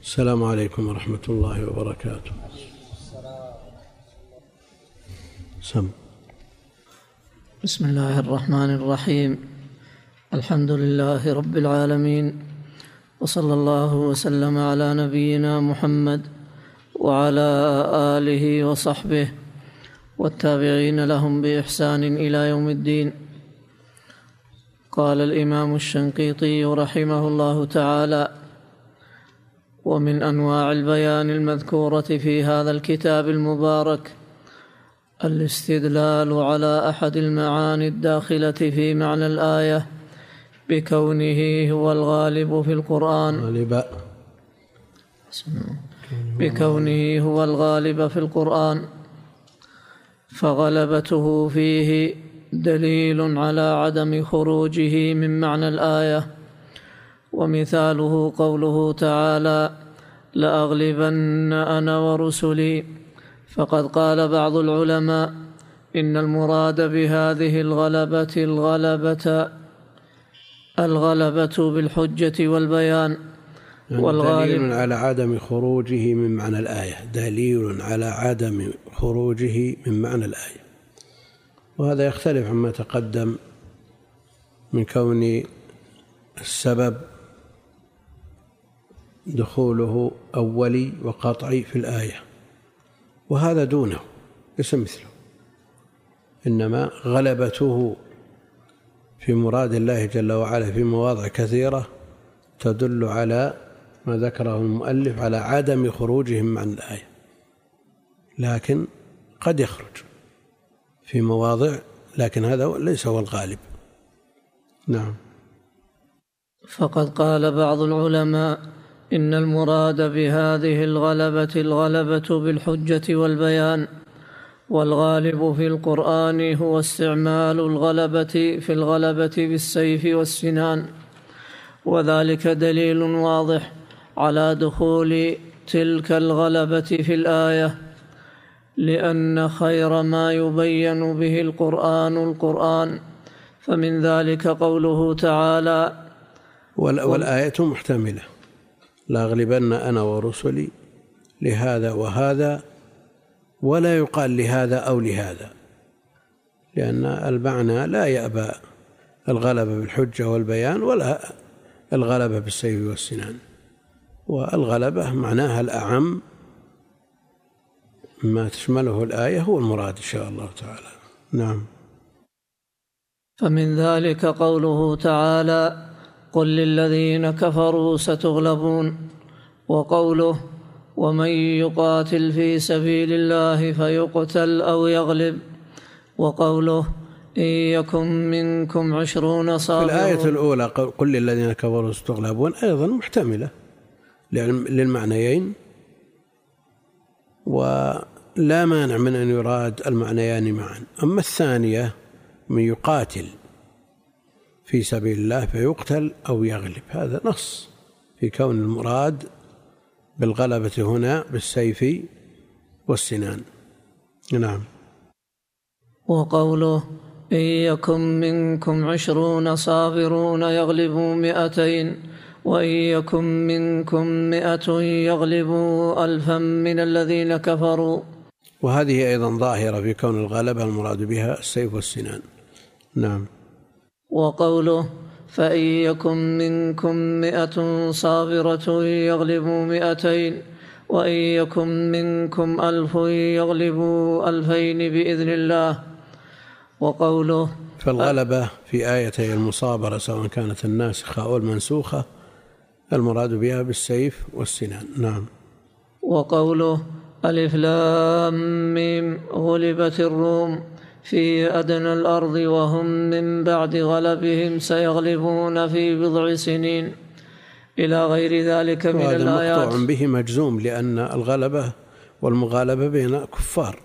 السلام عليكم ورحمة الله وبركاته. سم. بسم الله الرحمن الرحيم. الحمد لله رب العالمين. وصلى الله وسلم على نبينا محمد وعلى آله وصحبه والتابعين لهم بإحسان إلى يوم الدين. قال الإمام الشنقيطي رحمه الله تعالى ومن أنواع البيان المذكورة في هذا الكتاب المبارك الاستدلال على أحد المعاني الداخلة في معنى الآية بكونه هو الغالب في القرآن. غالبا. بكونه هو الغالب في القرآن فغلبته فيه دليل على عدم خروجه من معنى الآية. ومثاله قوله تعالى لأغلبن أنا ورسلي. فقد قال بعض العلماء إن المراد بهذه الغلبة الغلبة الغلبة بالحجة والبيان. يعني والغالب دليل على عدم خروجه من معنى الآية. دليل على عدم خروجه من معنى الآية. وهذا يختلف عما تقدم من كون السبب دخوله أولي وقطعي في الآية. وهذا دونه ليس مثله. إنما غلبته في مراد الله جل وعلا في مواضع كثيرة تدل على ما ذكره المؤلف على عدم خروجهم عن الآية. لكن قد يخرج في مواضع لكن هذا ليس هو الغالب. نعم. فقد قال بعض العلماء إن المراد بهذه الغلبة الغلبة بالحجة والبيان والغالب في القرآن هو استعمال الغلبة في الغلبة بالسيف والسنان وذلك دليل واضح على دخول تلك الغلبة في الآية لأن خير ما يبين به القرآن القرآن فمن ذلك قوله تعالى وال- والآية محتملة. لأغلبن أنا ورسلي لهذا وهذا ولا يقال لهذا أو لهذا لأن المعنى لا يأبى الغلبة بالحجة والبيان ولا الغلبة بالسيف والسنان. والغلبة معناها الأعم. ما تشمله الآية هو المراد إن شاء الله تعالى. نعم. فمن ذلك قوله تعالى قل للذين كفروا ستغلبون وقوله ومن يقاتل في سبيل الله فيقتل أو يغلب وقوله إن يكن منكم عشرون في الآية صابرون الأولى قل للذين كفروا ستغلبون أيضا محتملة للم- للمعنيين ولا مانع من أن يراد المعنيان معا. أما الثانية من يقاتل في سبيل الله فيقتل أو يغلب. هذا نص في كون المراد بالغلبة هنا بالسيف والسنان. نعم. وقوله إن يكن منكم عشرون صابرون يغلبوا مئتين وإن يكن منكم مئة يغلبوا ألفا من الذين كفروا. وهذه أيضا ظاهرة في كون الغلبة المراد بها السيف والسنان. نعم. وقوله فإن يكن منكم مئة صابرة يغلبوا مئتين وإن يكن منكم ألف يغلبوا ألفين بإذن الله. وقوله فالغلبة في آيتي المصابرة سواء كانت الناسخة أو المنسوخة المراد بها بالسيف والسنان. نعم. وقوله ألف لام ميم غلبت الروم. في أدنى الأرض وهم من بعد غلبهم سيغلبون في بضع سنين. إلى غير ذلك من وهذا الآيات. مقطوع به مجزوم لأن الغلبة والمغالبة بين كفار.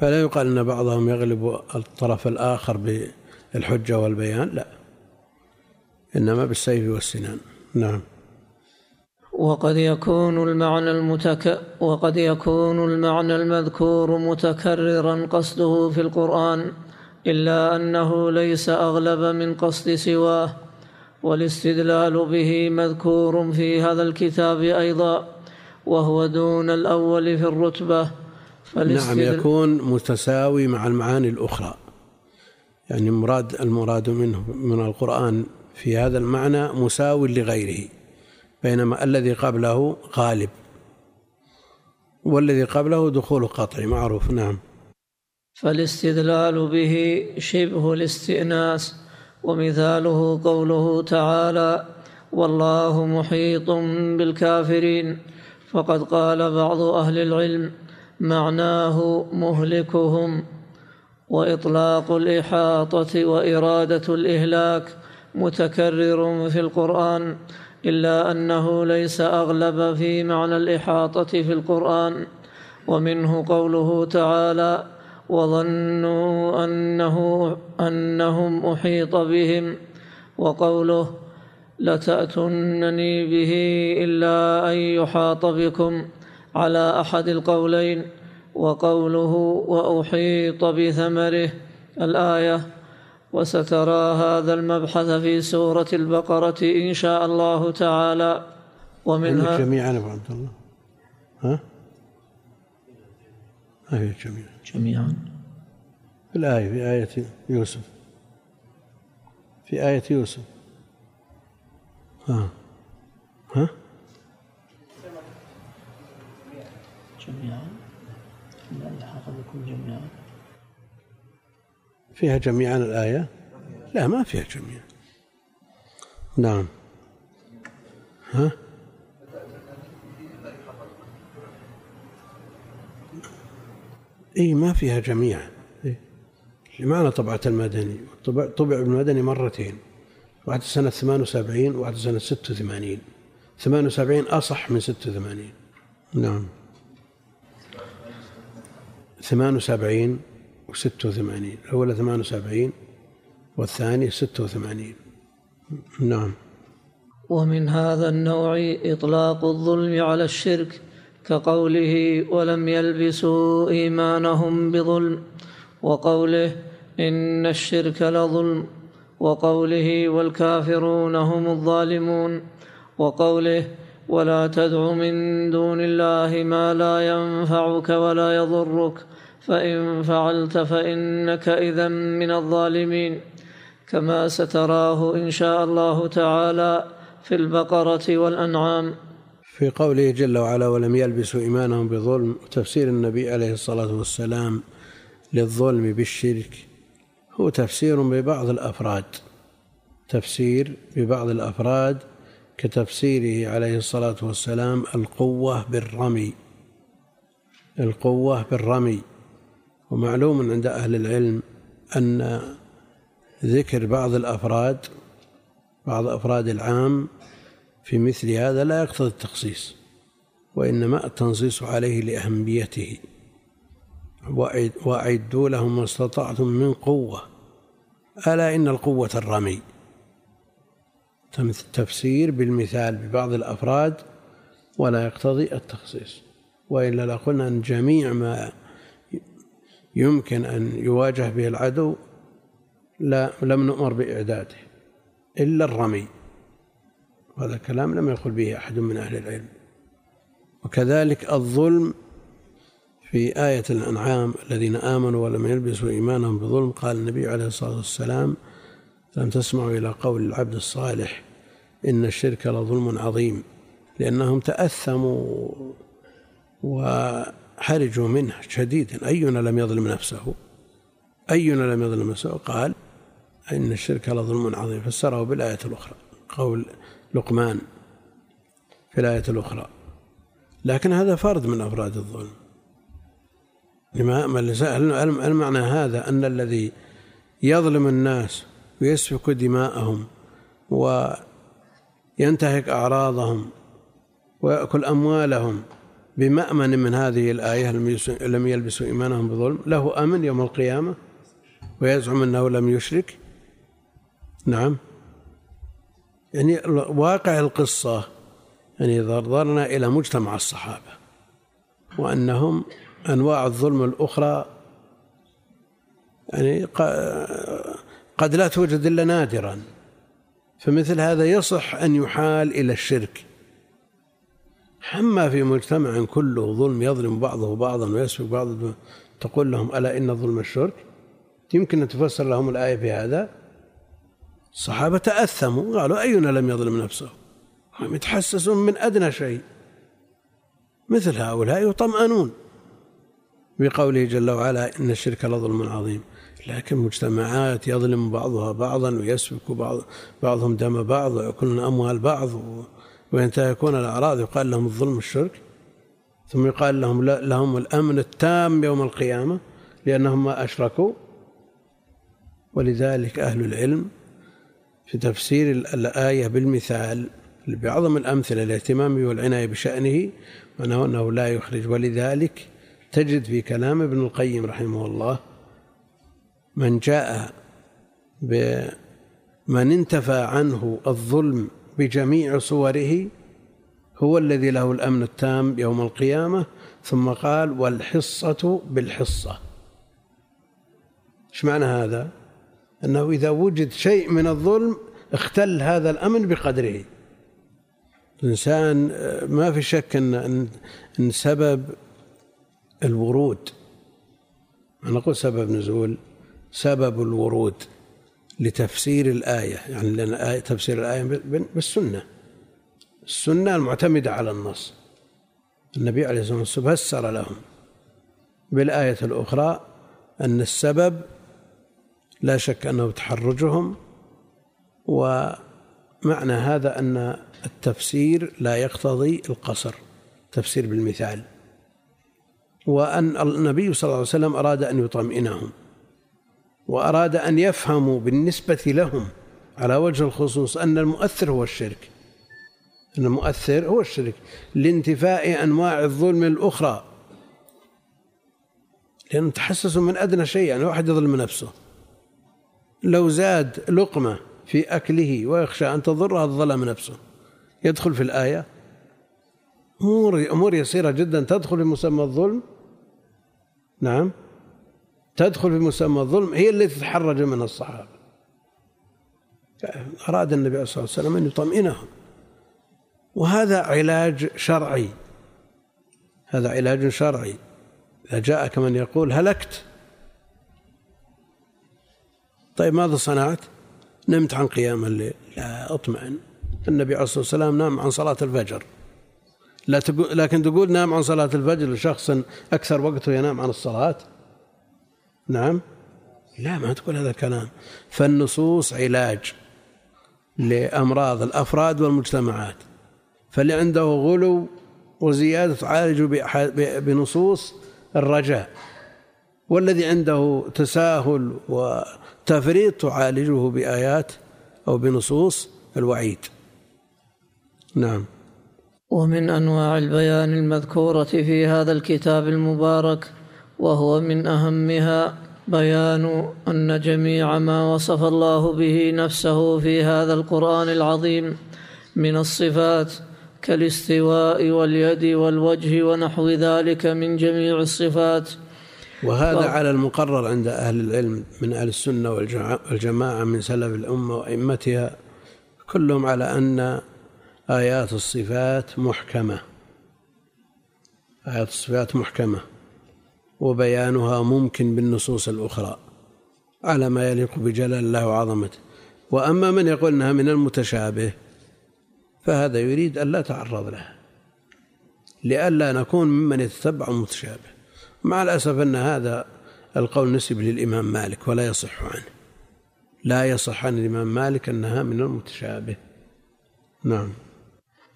فلا يقال أن بعضهم يغلب الطرف الآخر بالحجة والبيان لا. إنما بالسيف والسنان. نعم. وقد يكون المعنى المتك وقد يكون المعنى المذكور متكررا قصده في القرآن إلا أنه ليس أغلب من قصد سواه والاستدلال به مذكور في هذا الكتاب أيضا وهو دون الأول في الرتبة. نعم يكون متساوي مع المعاني الأخرى. يعني مراد المراد منه من القرآن في هذا المعنى مساو لغيره. بينما الذي قبله غالب. والذي قبله دخول قطعي معروف نعم. فالاستدلال به شبه الاستئناس ومثاله قوله تعالى والله محيط بالكافرين فقد قال بعض أهل العلم معناه مهلكهم وإطلاق الإحاطة وإرادة الإهلاك متكرر في القرآن إلا أنه ليس أغلب في معنى الإحاطة في القرآن ومنه قوله تعالى وظنوا انه أنهم أحيط بهم وقوله لتاتونني به إلا أن يحاط بكم على أحد القولين وقوله وأحيط بثمره الآية وسترى هذا المبحث في سورة البقرة إن شاء الله تعالى. ومنها جميعا أبو عبد الله. ها؟ ما هي جميعا. جميعا. في الآية في آية يوسف. في آية يوسف. ها؟ ها؟ جميعا. لا يحاط بكم جميعا. فيها جميعا الآية؟ لا ما فيها جميعا نعم. ها؟ إي ما فيها جميعا إيه؟ طبعة المدني. طبع, طبع المدني مرتين. واحد سنة 78 وواحد سنة 86 78 أصح من 86 نعم. 78 و 86 الأولى 78 والثاني 86 نعم. ومن هذا النوع إطلاق الظلم على الشرك كقوله ولم يلبسوا إيمانهم بظلم وقوله إن الشرك لظلم وقوله والكافرون هم الظالمون وقوله ولا تدع من دون الله ما لا ينفعك ولا يضرك فإن فعلت فإنك اذا من الظالمين كما ستراه إن شاء الله تعالى في البقرة والأنعام. في قوله جل وعلا ولم يلبسوا إيمانهم بظلم وتفسير النبي عليه الصلاة والسلام للظلم بالشرك هو تفسير ببعض الأفراد تفسير ببعض الأفراد كتفسيره عليه الصلاة والسلام القوة بالرمي القوة بالرمي. ومعلوم عند أهل العلم أن ذكر بعض الأفراد بعض أفراد العام في مثل هذا لا يقتضي التخصيص وإنما التنصيص عليه لأهميته. وأعدوا لهم ما استطعتم من قوة. ألا إن القوة الرمي. تفسير بالمثال ببعض الأفراد ولا يقتضي التخصيص. وإلا لقلنا أن جميع ما يمكن أن يواجه به العدو لا لم نؤمر بإعداده إلا الرمي. وهذا الكلام لم يقل به أحد من أهل العلم. وكذلك الظلم في آية الأنعام الذين آمنوا ولم يلبسوا إيمانهم بظلم. قال النبي عليه الصلاة والسلام لم تسمعوا إلى قول العبد الصالح إن الشرك لظلم عظيم. لأنهم تأثموا وحرجوا منه شديدا أينا لم يظلم نفسه؟ أينا لم يظلم نفسه؟ قال إن الشرك لظلم عظيم. فسره بالآية الأخرى. قول لقمان في الآية الأخرى لكن هذا فرد من أفراد الظلم. هل معنى هذا أن الذي يظلم الناس ويسفك دماءهم وينتهك أعراضهم ويأكل أموالهم بمأمن من هذه الآية لم يلبسوا إيمانهم بظلم له أمن يوم القيامة ويزعم أنه لم يشرك. نعم. يعني واقع القصة يعني نظرنا إلى مجتمع الصحابة وأنهم أنواع الظلم الأخرى يعني قد لا توجد إلا نادرا. فمثل هذا يصح أن يحال إلى الشرك. أما في مجتمع كله ظلم يظلم بعضه بعضا ويسفك بعض تقول لهم ألا إن ظلم الشرك؟ يمكن أن تفسر لهم الآية بهذا الصحابة تأثموا قالوا أينا لم يظلم نفسه؟ هم يتحسسون من أدنى شيء. مثل هؤلاء يطمئنون. بقوله جل وعلا إن الشرك لظلم عظيم. لكن مجتمعات يظلم بعضها بعضا ويسفك بعض بعضهم دم بعض ويأكلون أموال بعض وينتهكون الأعراض يقال لهم الظلم الشرك ثم يقال لهم لهم الأمن التام يوم القيامة لأنهم ما أشركوا. ولذلك أهل العلم في تفسير الآية بالمثال بعظم الأمثلة الاهتمام والعناية بشأنه معناه أنه لا يخرج. ولذلك تجد في كلام ابن القيم رحمه الله من جاء بمن انتفى عنه الظلم بجميع صوره هو الذي له الأمن التام يوم القيامة ثم قال والحصة بالحصة. إيش معنى هذا؟ أنه إذا وجد شيء من الظلم اختل هذا الأمن بقدره. الإنسان ما في شك إن إن سبب الورود. أنا أقول سبب نزول سبب الورود. لتفسير الآية يعني آية تفسير الآية بالسنة. السنة المعتمدة على النص. النبي عليه الصلاة والسلام فسر لهم. بالآية الأخرى أن السبب لا شك أنه تحرجهم ومعنى هذا أن التفسير لا يقتضي القصر تفسير بالمثال. وأن النبي صلى الله عليه وسلم أراد أن يطمئنهم. وأراد أن يفهموا بالنسبة لهم على وجه الخصوص أن المؤثر هو الشرك. أن المؤثر هو الشرك لانتفاء أنواع الظلم الأخرى. لأنهم تحسسوا من أدنى شيء يعني واحد يظلم نفسه. لو زاد لقمة في أكله ويخشى أن تضرها الظلم نفسه. يدخل في الآية. أمور أمور يسيرة جدا تدخل في مسمى الظلم. نعم. تدخل في مسمى الظلم هي التي تحرج منها الصحابة. أراد النبي عليه الصلاة والسلام أن يطمئنهم. وهذا علاج شرعي. هذا علاج شرعي. إذا جاءك من يقول هلكت. طيب ماذا صنعت؟ نمت عن قيام الليل. لا أطمئن. النبي عليه الصلاة والسلام نام عن صلاة الفجر. لا تقول لكن تقول نام عن صلاة الفجر لشخص أكثر وقته ينام عن الصلاة؟ نعم. لا ما تقول هذا الكلام. فالنصوص علاج لأمراض الأفراد والمجتمعات. فاللي عنده غلو وزيادة تعالج بنصوص الرجاء. والذي عنده تساهل وتفريط تعالجه بآيات أو بنصوص الوعيد. نعم. ومن أنواع البيان المذكورة في هذا الكتاب المبارك وهو من أهمها بيان أن جميع ما وصف الله به نفسه في هذا القرآن العظيم من الصفات كالاستواء واليد والوجه ونحو ذلك من جميع الصفات. وهذا و... على المقرر عند أهل العلم من أهل السنة والجماعه من سلف الأمة وأئمتها كلهم على أن آيات الصفات محكمة. آيات الصفات محكمة. وبيانها ممكن بالنصوص الأخرى. على ما يليق بجلال الله وعظمته. وأما من يقول أنها من المتشابه فهذا يريد أن لا تعرض لها. لئلا نكون ممن يتتبع المتشابه. مع الأسف أن هذا القول نسب للإمام مالك ولا يصح عنه. لا يصح عن الإمام مالك أنها من المتشابه. نعم.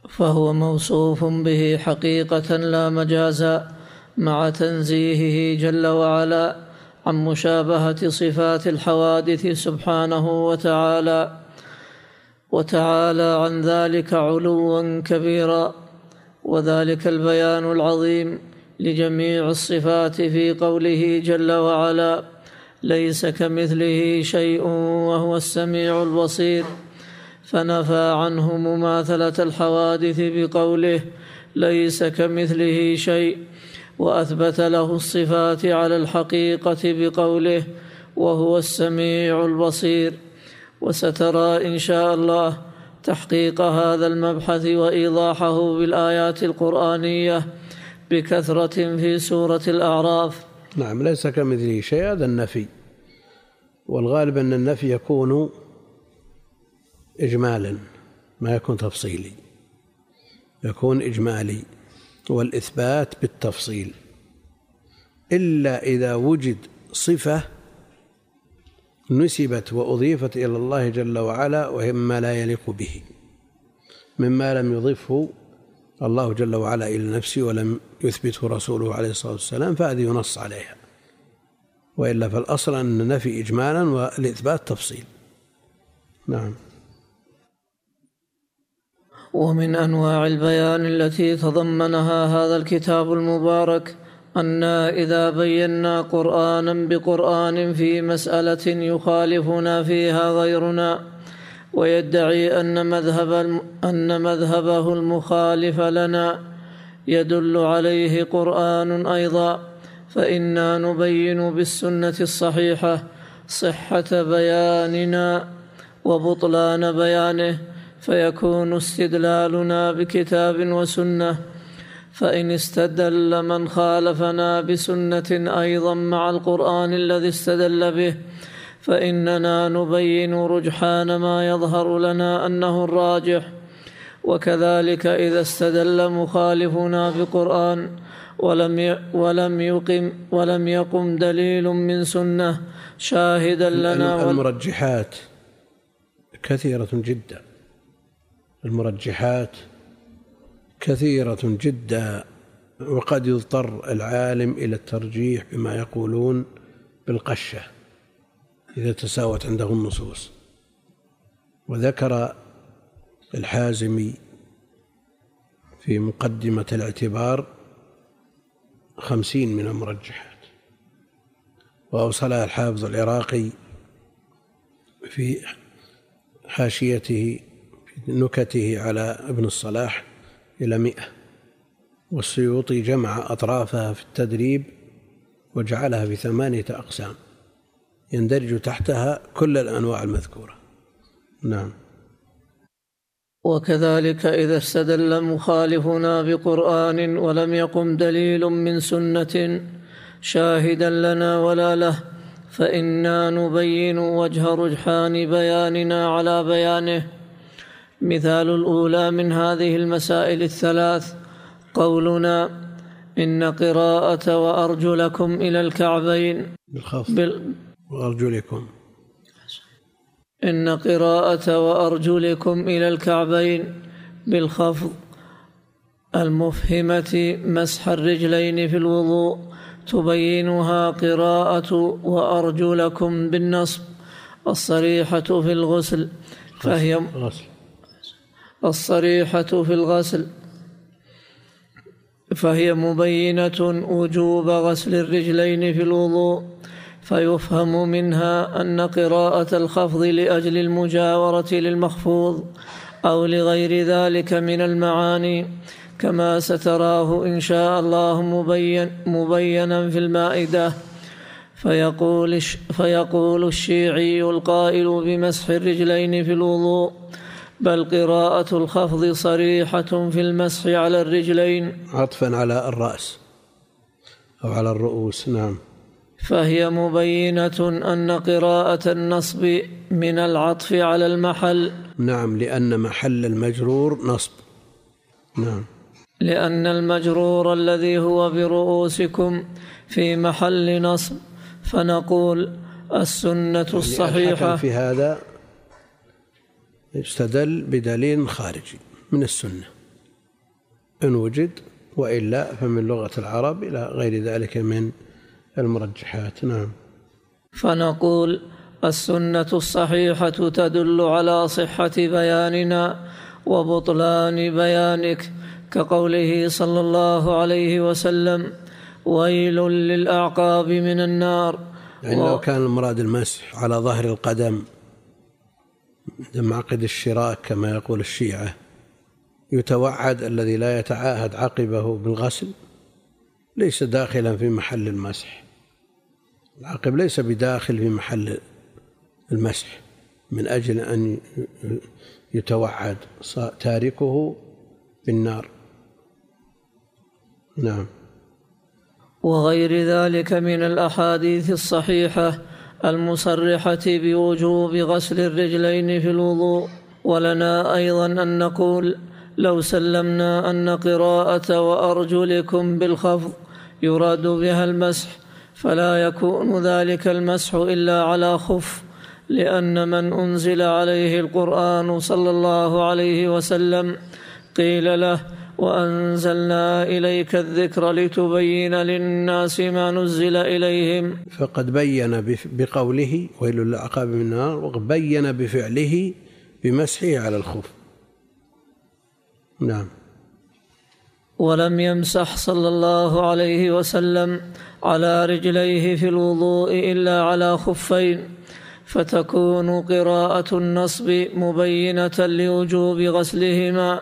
فهو موصوف به حقيقة لا مجازا مع تنزيهه جل وعلا عن مشابهة صفات الحوادث سبحانه وتعالى وتعالى عن ذلك علوا كبيرا وذلك البيان العظيم لجميع الصفات في قوله جل وعلا ليس كمثله شيء وهو السميع البصير. فنفى عنه مماثلة الحوادث بقوله ليس كمثله شيء وأثبت له الصفات على الحقيقة بقوله وهو السميع البصير. وسترى إن شاء الله تحقيق هذا المبحث وإيضاحه بالآيات القرآنية بكثرة في سورة الأعراف. نعم ليس كمثله شيء هذا النفي. والغالب أن النفي يكون اجمالا ما يكون تفصيلي. يكون إجمالي. والإثبات بالتفصيل. إلا إذا وجد صفة نسبت وأضيفت إلى الله جل وعلا وهي مما لا يليق به مما لم يضفه الله جل وعلا إلى نفسه ولم يثبته رسوله عليه الصلاة والسلام فهذه ينص عليها. وإلا فالأصل أن النفي اجمالا والإثبات تفصيل. نعم. ومن أنواع البيان التي تضمنها هذا الكتاب المبارك أنا إذا بينا قرآنا بقرآن في مسألة يخالفنا فيها غيرنا ويدعي أن مذهب أن مذهبه المخالف لنا يدل عليه قرآن أيضا فإنا نبين بالسنة الصحيحة صحة بياننا وبطلان بيانه. فيكون استدلالنا بكتاب وسنة. فإن استدل من خالفنا بسنة أيضا مع القرآن الذي استدل به فإننا نبين رجحان ما يظهر لنا أنه الراجح. وكذلك إذا استدل مخالفنا بقرآن ولم ولم يقم ولم يقم دليل من سنة شاهدا لنا المرجحات كثيرة جدا. المرجحات كثيرة جدا وقد يضطر العالم إلى الترجيح بما يقولون بالقشة إذا تساوت عنده النصوص. وذكر الحازمي في مقدمة الاعتبار خمسين من المرجحات. وأوصلها الحافظ العراقي في حاشيته نكته على ابن الصلاح إلى مئة. والسيوطي جمع أطرافها في التدريب وجعلها في ثمانية أقسام. يندرج تحتها كل الأنواع المذكورة. نعم. وكذلك إذا استدل مخالفنا بقرآن ولم يقم دليل من سنة شاهدا لنا ولا له فإنا نبين وجه رجحان بياننا على بيانه. مثال الأولى من هذه المسائل الثلاث. قولنا إن قراءة وارجلكم إلى الكعبين. بالخفض بال... وارجلكم إن قراءة وارجلكم إلى الكعبين. بالخفض. المفهمة مسح الرجلين في الوضوء. تبينها قراءة وارجلكم بالنصب. الصريحة في الغسل. فهي غسل. الصريحة في الغسل. فهي مبينة وجوب غسل الرجلين في الوضوء فيفهم منها أن قراءة الخفض لأجل المجاورة للمخفوض أو لغير ذلك من المعاني كما ستراه إن شاء الله مبين مبينا في المائدة. فيقول, فيقول الشيعي القائل بمسح الرجلين في الوضوء بل قراءة الخفض صريحة في المسح على الرجلين. عطفا على الرأس أو على الرؤوس نعم. فهي مبينة أن قراءة النصب من العطف على المحل. نعم لأن محل المجرور نصب. نعم. لأن المجرور الذي هو برؤوسكم في محل نصب. فنقول السنة يعني الصحيحة. في هذا يستدل بدليل خارجي من السنة. إن وجد وإلا فمن لغة العرب إلى غير ذلك من المرجحات. نعم. فنقول السنة الصحيحة تدل على صحة بياننا وبطلان بيانك كقوله صلى الله عليه وسلم ويل للأعقاب من النار يعني. لو كان المراد المسح على ظهر القدم عند عقد الشراك كما يقول الشيعة. يتوعد الذي لا يتعاهد عقبه بالغسل ليس داخلا في محل المسح. العقب ليس بداخل في محل المسح من أجل أن يتوعد تاركه بالنار. نعم. وغير ذلك من الأحاديث الصحيحة المصرحة بوجوب غسل الرجلين في الوضوء ولنا أيضا أن نقول لو سلمنا أن قراءة وأرجلكم بالخفض يراد بها المسح فلا يكون ذلك المسح إلا على خف لأن من أنزل عليه القرآن صلى الله عليه وسلم قيل له وأنزلنا إليك الذكر لتبين للناس ما نزل إليهم. فقد بين بقوله ويل للعقاب من النار وبين بفعله بمسحه على الخف نعم. ولم يمسح صلى الله عليه وسلم على رجليه في الوضوء إلا على خفين. فتكون قراءة النصب مبينة لوجوب غسلهما.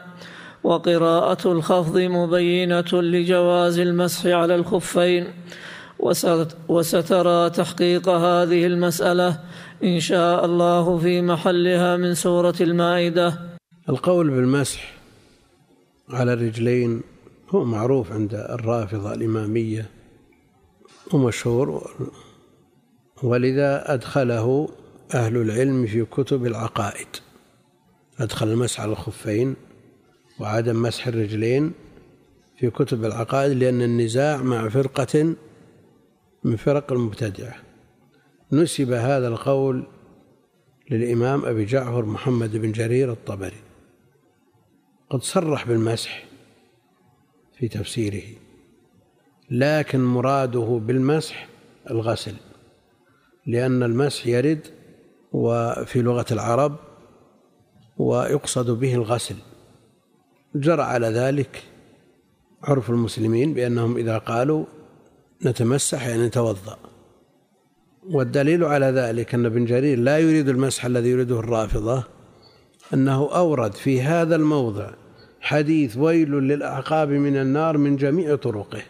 وقراءة الخفض مبينة لجواز المسح على الخفين. وسترى تحقيق هذه المسألة إن شاء الله في محلها من سورة المائدة. القول بالمسح على الرجلين هو معروف عند الرافضة الإمامية ومشهور ولذا أدخله أهل العلم في كتب العقائد. أدخل المسح على الخفين وعدم مسح الرجلين في كتب العقائد لأن النزاع مع فرقة من فرق المبتدعة. نسب هذا القول للإمام أبي جعفر محمد بن جرير الطبري. قد صرح بالمسح في تفسيره لكن مراده بالمسح الغسل لأن المسح يرد وفي لغة العرب ويقصد به الغسل. جرى على ذلك عرف المسلمين بأنهم إذا قالوا نتمسح يعني نتوضأ. والدليل على ذلك أن ابن جرير لا يريد المسح الذي يريده الرافضة أنه أورد في هذا الموضع حديث ويل للأعقاب من النار من جميع طرقه.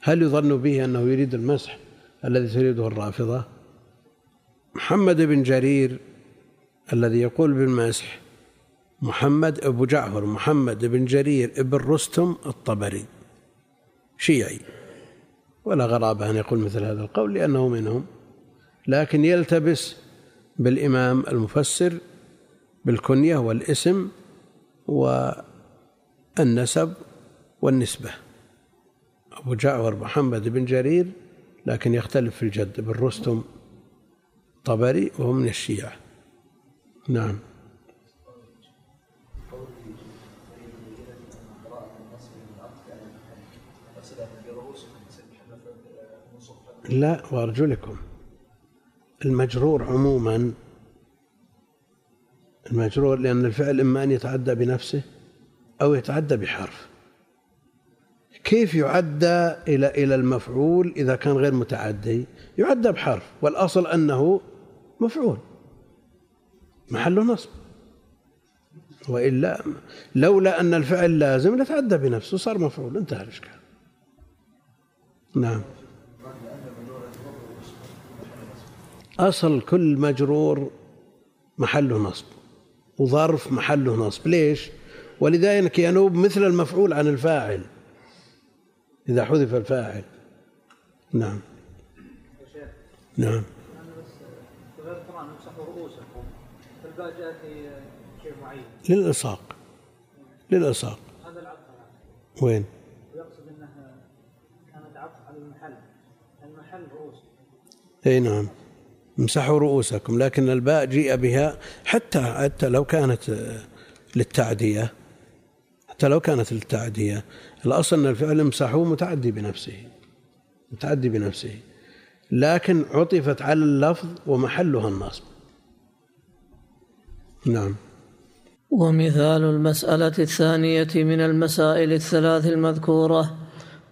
هل يظن به أنه يريد المسح الذي تريده الرافضة؟ محمد بن جرير الذي يقول بالمسح محمد أبو جعفر محمد بن جرير ابن رستم الطبري. شيعي. ولا غرابة أن يقول مثل هذا القول لأنه منهم. لكن يلتبس بالإمام المفسر بالكنية والاسم والنسب والنسبة. أبو جعفر محمد بن جرير لكن يختلف في الجد بن رستم طبري وهو من الشيعة. نعم. لا وأرجلكم المجرور عموما المجرور لأن الفعل إما أن يتعدى بنفسه أو يتعدى بحرف. كيف يعدى إلى إلى المفعول إذا كان غير متعدي؟ يعدى بحرف والأصل أنه مفعول محل نصب. وإلا لولا أن الفعل لازم لتعدى بنفسه صار مفعول انتهى الإشكال. نعم. أصل كل مجرور محله نصب وظرف محله نصب. ليش؟ ولذلك ينوب مثل المفعول عن الفاعل. إذا حذف الفاعل. نعم. نعم. للإلصاق. للإلصاق. هذا العطف وين؟ يقصد انه كانت عطف على المحل المحل رؤوس إي نعم. امسحوا رؤوسكم لكن الباء جيء بها حتى حتى لو كانت للتعدية حتى لو كانت للتعدية. الأصل أن الفعل امسحوا متعدي بنفسه متعدي بنفسه. لكن عطفت على اللفظ ومحلها النصب. نعم. ومثال المسألة الثانية من المسائل الثلاث المذكورة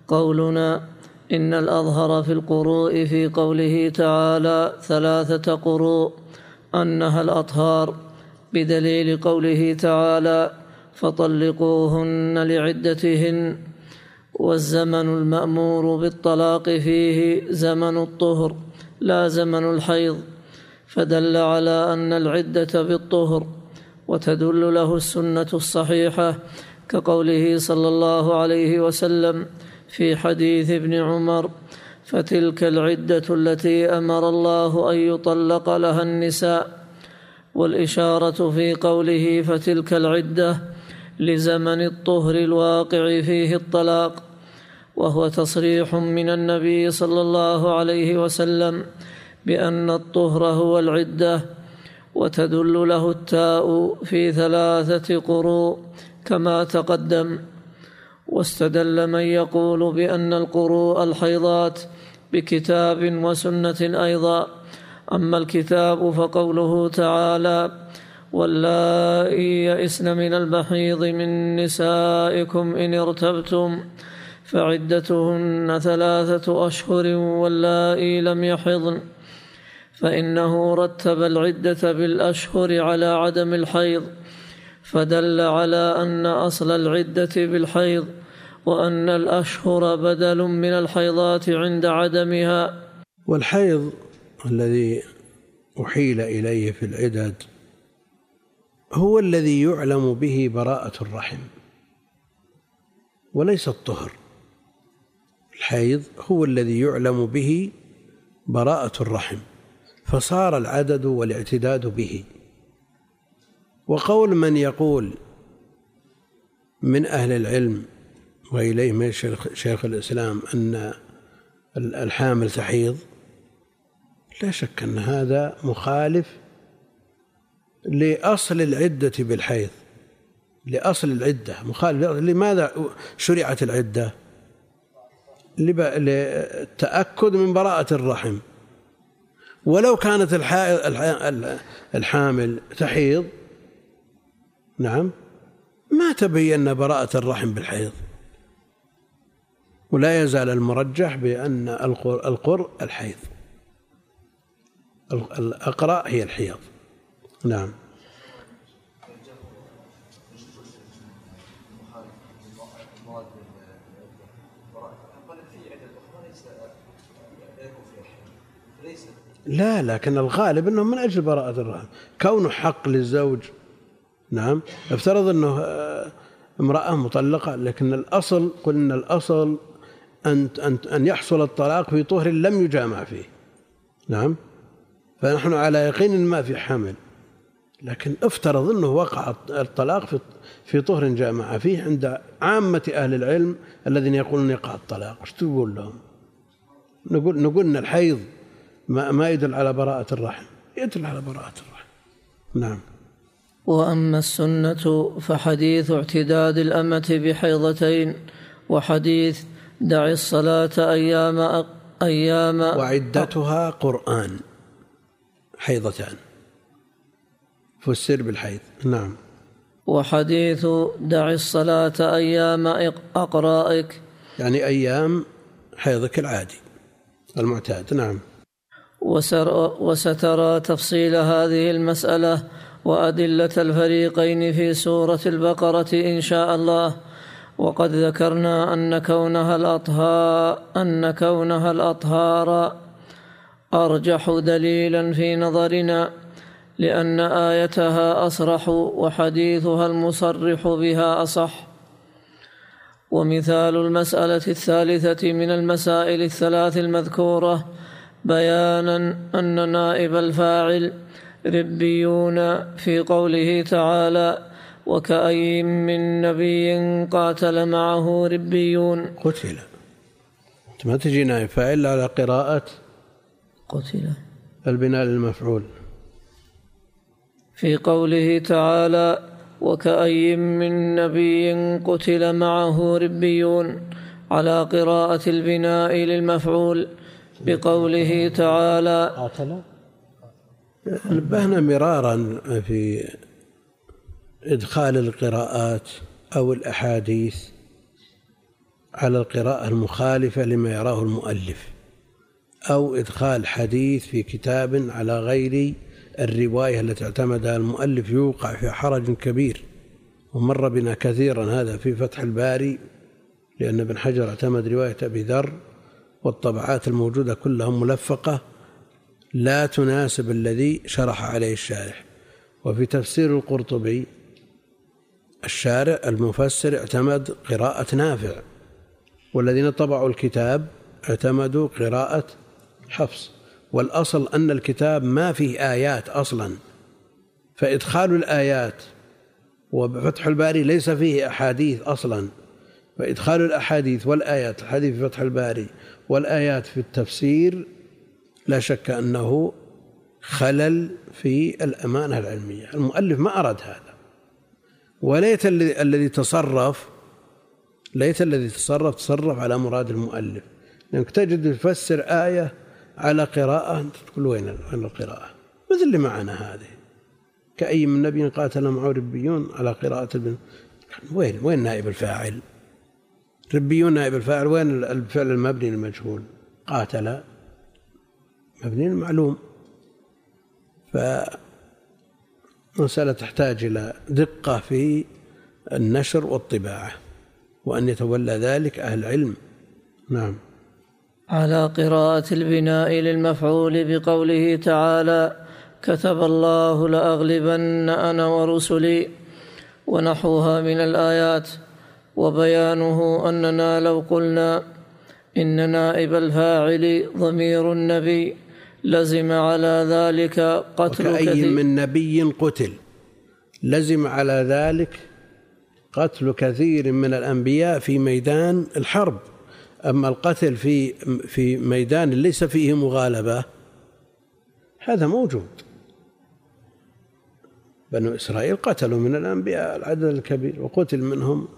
قولنا إن الأظهر في القروء في قوله تعالى ثلاثة قروء أنها الأطهار بدليل قوله تعالى فطلقوهن لعدتهن والزمن المأمور بالطلاق فيه زمن الطهر لا زمن الحيض فدل على أن العدة بالطهر وتدل له السنة الصحيحة كقوله صلى الله عليه وسلم في حديث ابن عمر فتلك العدة التي أمر الله أن يطلق لها النساء. والإشارة في قوله فتلك العدة لزمن الطهر الواقع فيه الطلاق وهو تصريح من النبي صلى الله عليه وسلم بأن الطهر هو العدة وتدل له التاء في ثلاثة قروء كما تقدم. واستدل من يقول بأن القروء الحيضات بكتاب وسنة أيضا. أما الكتاب فقوله تعالى واللائي يئسن من المحيض من نسائكم إن ارتبتم فعدتهن ثلاثة أشهر واللائي لم يحضن فإنه رتب العدة بالأشهر على عدم الحيض فدل على أن أصل العدة بالحيض وأن الأشهر بدل من الحيضات عند عدمها. والحيض الذي أحيل إليه في العدد هو الذي يعلم به براءة الرحم وليس الطهر. الحيض هو الذي يعلم به براءة الرحم فصار العدد والاعتداد به. وقول من يقول من أهل العلم وإليه من شيخ الإسلام أن الحامل تحيض لا شك أن هذا مخالف لأصل العدة بالحيض لأصل العدة. مخالف لماذا شرعت العدة؟ للتأكد من براءة الرحم. ولو كانت الحامل تحيض نعم. ما تبين براءة الرحم بالحيض؟ ولا يزال المرجح بأن القر الحيض. الأقرأ هي الحيض. نعم. لا لكن الغالب إنه من أجل براءة الرحم. كونه حق للزوج نعم. افترض أنه آه، امرأة مطلقة لكن الأصل قلنا الأصل أن أن أن يحصل الطلاق في طهر لم يجامع فيه. نعم. فنحن على يقين ما في حمل لكن افترض أنه وقع الطلاق في في طهر جامع فيه عند عامة أهل العلم الذين يقولون يقع الطلاق. إيش تقول لهم؟ نقول نقول إن الحيض ما, ما يدل على براءة الرحم. يدل على براءة الرحم. نعم. وأما السنة فحديث اعتداد الأمة بحيضتين وحديث دع الصلاة أيام أيام وعدتها قرآن حيضتان. فسر بالحيض. نعم. وحديث دع الصلاة أيام أقرائك. يعني أيام حيضك العادي المعتاد. نعم. وسترى تفصيل هذه المسألة وأدلة الفريقين في سورة البقرة إن شاء الله. وقد ذكرنا أن كونها الأطهار أن كونها الأطهار أرجح دليلا في نظرنا لأن آيتها أصرح وحديثها المصرح بها أصح. ومثال المسألة الثالثة من المسائل الثلاث المذكورة بيانا أن نائب الفاعل ربيون في قوله تعالى وكأي من نبي قاتل معه ربيون. قتل. ما تجي نائب فاعل على قراءة قتل. البناء للمفعول. في قوله تعالى وكأي من نبي قتل معه ربيون. على قراءة البناء للمفعول. بقوله تعالى قاتل. نبهنا مرارا في إدخال القراءات أو الأحاديث على القراءة المخالفة لما يراه المؤلف أو إدخال حديث في كتاب على غير الرواية التي اعتمدها المؤلف يوقع في حرج كبير. ومر بنا كثيرا هذا في فتح الباري لأن ابن حجر اعتمد رواية أبي ذر والطبعات الموجودة كلها ملفقة. لا تناسب الذي شرح عليه الشارح. وفي تفسير القرطبي الشارع المفسر اعتمد قراءة نافع والذين طبعوا الكتاب اعتمدوا قراءة حفص. والأصل أن الكتاب ما فيه آيات أصلا فإدخال الآيات وفتح الباري ليس فيه أحاديث أصلا. فإدخال الأحاديث والآيات الحديث في فتح الباري والآيات في التفسير لا شك أنه خلل في الأمانة العلمية. المؤلف ما أراد هذا. وليت الذي تصرف ليت الذي تصرف تصرف على مراد المؤلف. لأنك تجد يفسر آية على قراءة تقول وين القراءة؟ مثل اللي معنا هذه. كأي من نبي قاتل معه ربيون على قراءة ابن وين وين نائب الفاعل؟ ربيون نائب الفاعل وين الفعل المبني المجهول قاتل. مبني المعلوم فمسألة تحتاج إلى دقة في النشر والطباعة وأن يتولى ذلك أهل العلم نعم. على قراءة البناء للمفعول بقوله تعالى كتب الله لأغلبن أنا ورسلي ونحوها من الآيات وبيانه أننا لو قلنا إن نائب الفاعل ضمير النبي لزم على ذلك قتل وكأي كثير. من نبي قتل. لزم على ذلك قتل كثير من الأنبياء في ميدان الحرب. أما القتل في في ميدان ليس فيه مغالبة. هذا موجود. بنو إسرائيل قتلوا من الأنبياء العدد الكبير وقتل منهم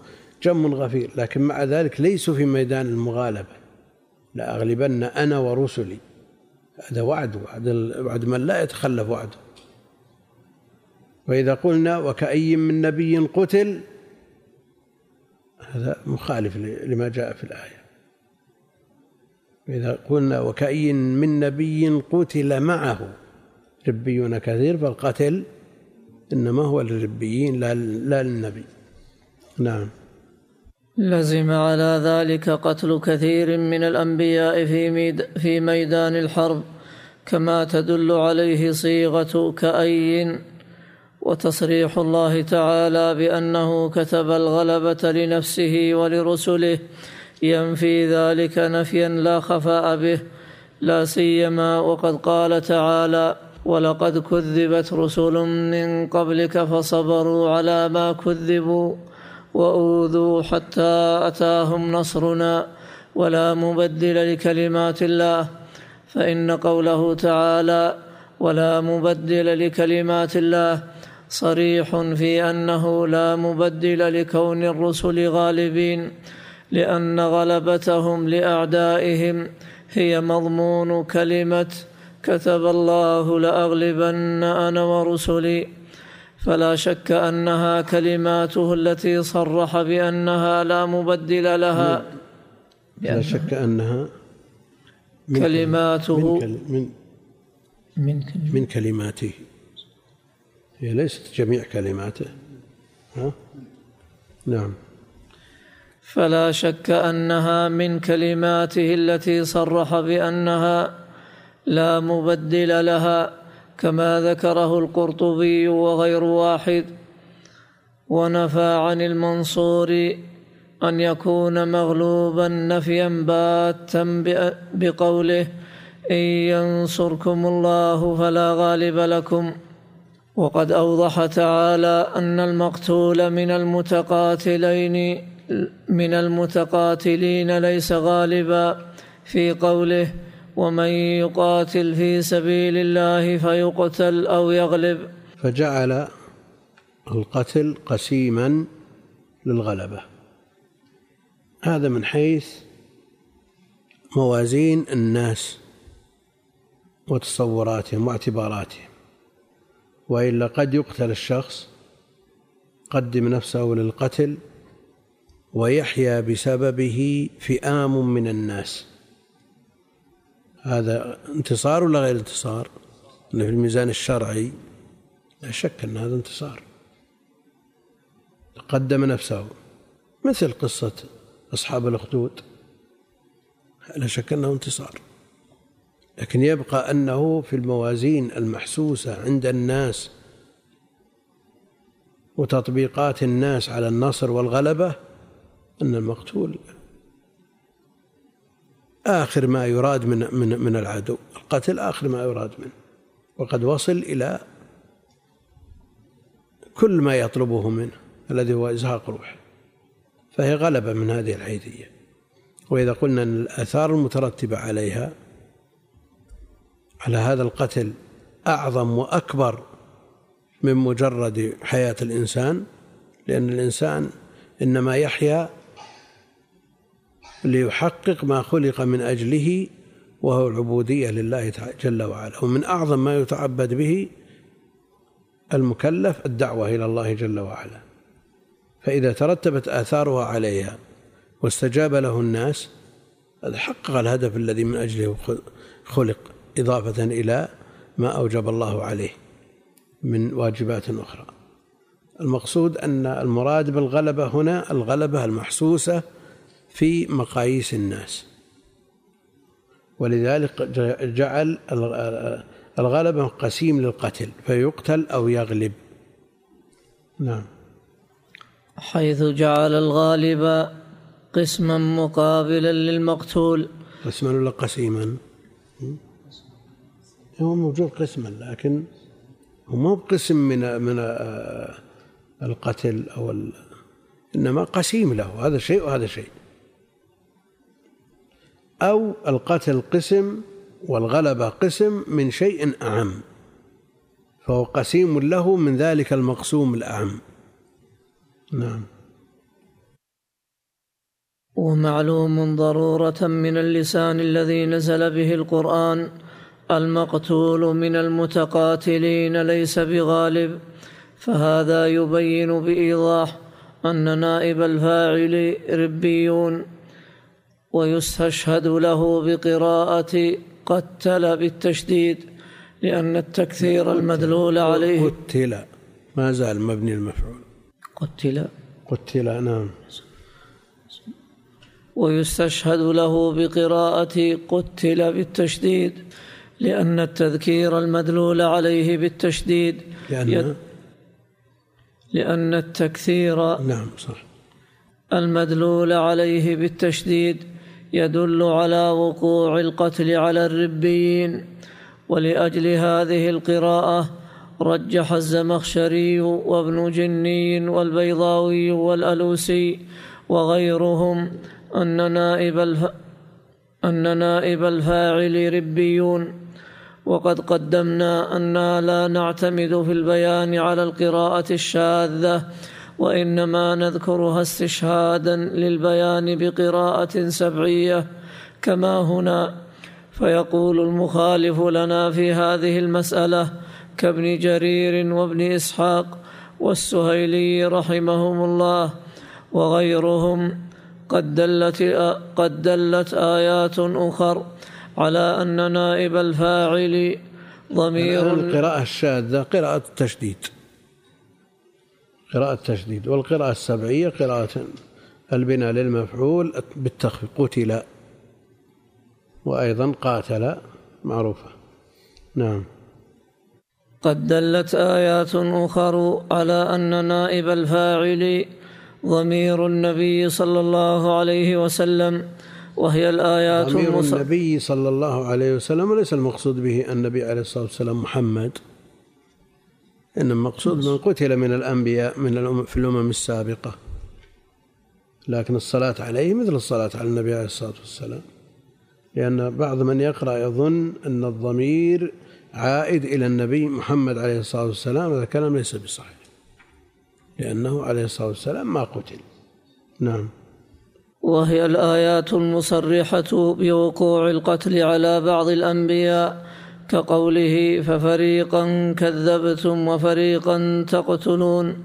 جم غفير. لكن مع ذلك ليسوا في ميدان المغالبة. لأغلبن أنا ورسلي. هذا وعد وعد, وعد من لا يتخلف وعده. وإذا قلنا وكأي من نبي قتل هذا مخالف لما جاء في الآية. إذا قلنا وكأي من نبي قتل معه ربيون كثير فالقتل إنما هو للربيين لا لا للنبي. نعم. لزم على ذلك قتل كثير من الأنبياء في, ميد في ميدان الحرب كما تدل عليه صيغة كأي وتصريح الله تعالى بأنه كتب الغلبة لنفسه ولرسله ينفي ذلك نفيا لا خفاء به لا سيما وقد قال تعالى ولقد كذبت رسل من قبلك فصبروا على ما كذبوا وأوذوا حتى أتاهم نصرنا ولا مبدل لكلمات الله فإن قوله تعالى ولا مبدل لكلمات الله صريح في أنه لا مبدل لكون الرسل غالبين لأن غلبتهم لأعدائهم هي مضمون كلمة كتب الله لأغلبن أنا ورسلي. فلا شك أنها كلماته التي صرح بأنها لا مبدل لها. لا. شك أنها من كلماته من من, من كلماته. هي ليست جميع كلماته. ها؟ نعم. فلا شك أنها من كلماته التي صرح بأنها لا مبدل لها. كما ذكره القرطبي وغير واحد ونفى عن المنصور أن يكون مغلوبا نفيا باتا بقوله إن ينصركم الله فلا غالب لكم. وقد أوضح تعالى أن المقتول من المتقاتلين من المتقاتلين ليس غالبا في قوله ومن يقاتل في سبيل الله فيقتل أو يغلب. فجعل القتل قسيما للغلبة. هذا من حيث موازين الناس وتصوراتهم واعتباراتهم. وإلا قد يقتل الشخص قدم نفسه للقتل ويحيا بسببه فئام من الناس. هذا انتصار ولا غير انتصار؟ أنه في الميزان الشرعي لا شك أن هذا انتصار. قدم نفسه. مثل قصة أصحاب الأخدود. لا شك أنه انتصار. لكن يبقى أنه في الموازين المحسوسة عند الناس وتطبيقات الناس على النصر والغلبة أن المقتول آخر ما يراد من من من العدو. القتل آخر ما يراد منه. وقد وصل إلى كل ما يطلبه منه الذي هو إزهاق روحه. فهي غلبة من هذه الحيثية وإذا قلنا أن الآثار المترتبة عليها على هذا القتل أعظم وأكبر من مجرد حياة الإنسان لأن الإنسان إنما يحيا ليحقق ما خلق من أجله وهو العبودية لله جل وعلا. ومن أعظم ما يتعبد به المكلف الدعوة إلى الله جل وعلا. فإذا ترتبت آثارها عليها واستجاب له الناس هذا حقق الهدف الذي من أجله خلق إضافة إلى ما أوجب الله عليه من واجبات أخرى. المقصود أن المراد بالغلبة هنا الغلبة المحسوسة في مقاييس الناس. ولذلك جعل الغلبة قسيم للقتل فيقتل أو يغلب. نعم. حيث جعل الغالب قسما مقابلا للمقتول. قسما ولا قسيما؟ هو موجود قسما لكن هو مو بقسم من من القتل أو إنما قسيم له. هذا شيء وهذا شيء. أو القتل قسم والغلبه قسم من شيء أعم فهو قسيم له من ذلك المقسوم الأعم. نعم. ومعلوم ضرورة من اللسان الذي نزل به القرآن المقتول من المتقاتلين ليس بغالب فهذا يبين بإيضاح أن نائب الفاعل ربيون. ويستشهد له بقراءة قتل بالتشديد لأن التكثير المدلول عليه. قتل. ما زال مبني المفعول. قتل. قتل نعم. ويستشهد له بقراءة قتل بالتشديد لأن التذكير المدلول عليه بالتشديد لأن؟ يد لأن التكثير نعم صح. المدلول عليه بالتشديد يدل على وقوع القتل على الربيين ولأجل هذه القراءة رجح الزمخشري وابن جني والبيضاوي والألوسي وغيرهم أن نائب الف... أن نائب الفاعل ربيون. وقد قدمنا أننا لا نعتمد في البيان على القراءة الشاذة وإنما نذكرها استشهادا للبيان بقراءة سبعية كما هنا فيقول المخالف لنا في هذه المسألة كابن جرير وابن إسحاق والسهيلي رحمهم الله وغيرهم قد دلت قد دلت آيات أخر على أن نائب الفاعل ضمير القراءة الشاذة قراءة التشديد. قراءة التشديد والقراءة السبعية قراءة البناء للمفعول بالتخفيف قتل وأيضا قاتل معروفة. نعم. قد دلت آيات أخر على أن نائب الفاعل ضمير النبي صلى الله عليه وسلم وهي الآيات ضمير المص... النبي صلى الله عليه وسلم وليس المقصود به النبي عليه الصلاة والسلام محمد. إنما المقصود من قتل من الأنبياء من الأم في الأمم السابقة. لكن الصلاة عليه مثل الصلاة على النبي عليه الصلاة والسلام. لأن بعض من يقرأ يظن أن الضمير عائد إلى النبي محمد عليه الصلاة والسلام. هذا كلام ليس بصحيح. لأنه عليه الصلاة والسلام ما قتل. نعم. وهي الآيات المصرحة بوقوع القتل على بعض الأنبياء كقوله ففريقا كذبتم وفريقا تقتلون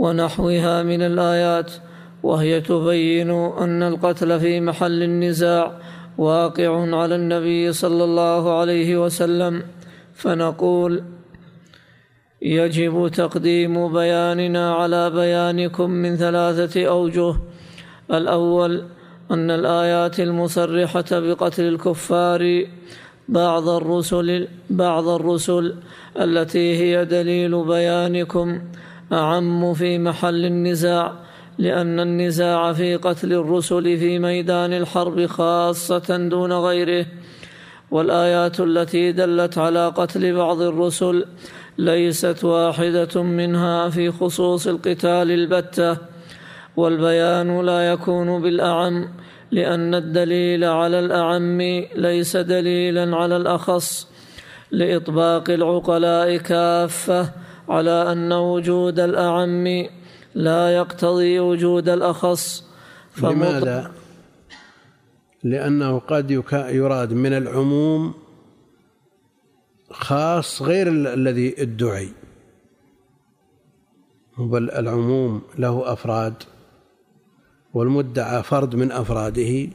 ونحوها من الآيات وهي تبين أن القتل في محل النزاع واقع على النبي صلى الله عليه وسلم فنقول يجب تقديم بياننا على بيانكم من ثلاثة أوجه. الأول أن الآيات المصرحة بقتل الكفار بعض الرسل بعض الرسل التي هي دليل بيانكم أعم في محل النزاع لأن النزاع في قتل الرسل في ميدان الحرب خاصة دون غيره. والآيات التي دلت على قتل بعض الرسل ليست واحدة منها في خصوص القتال البتة والبيان لا يكون بالأعم لأن الدليل على الأعم ليس دليلا على الأخص لإطباق العقلاء كافة على أن وجود الأعم لا يقتضي وجود الأخص. لماذا؟ لأنه قد يراد من العموم خاص غير الذي ادعي بل العموم له أفراد. والمدعى فرد من أفراده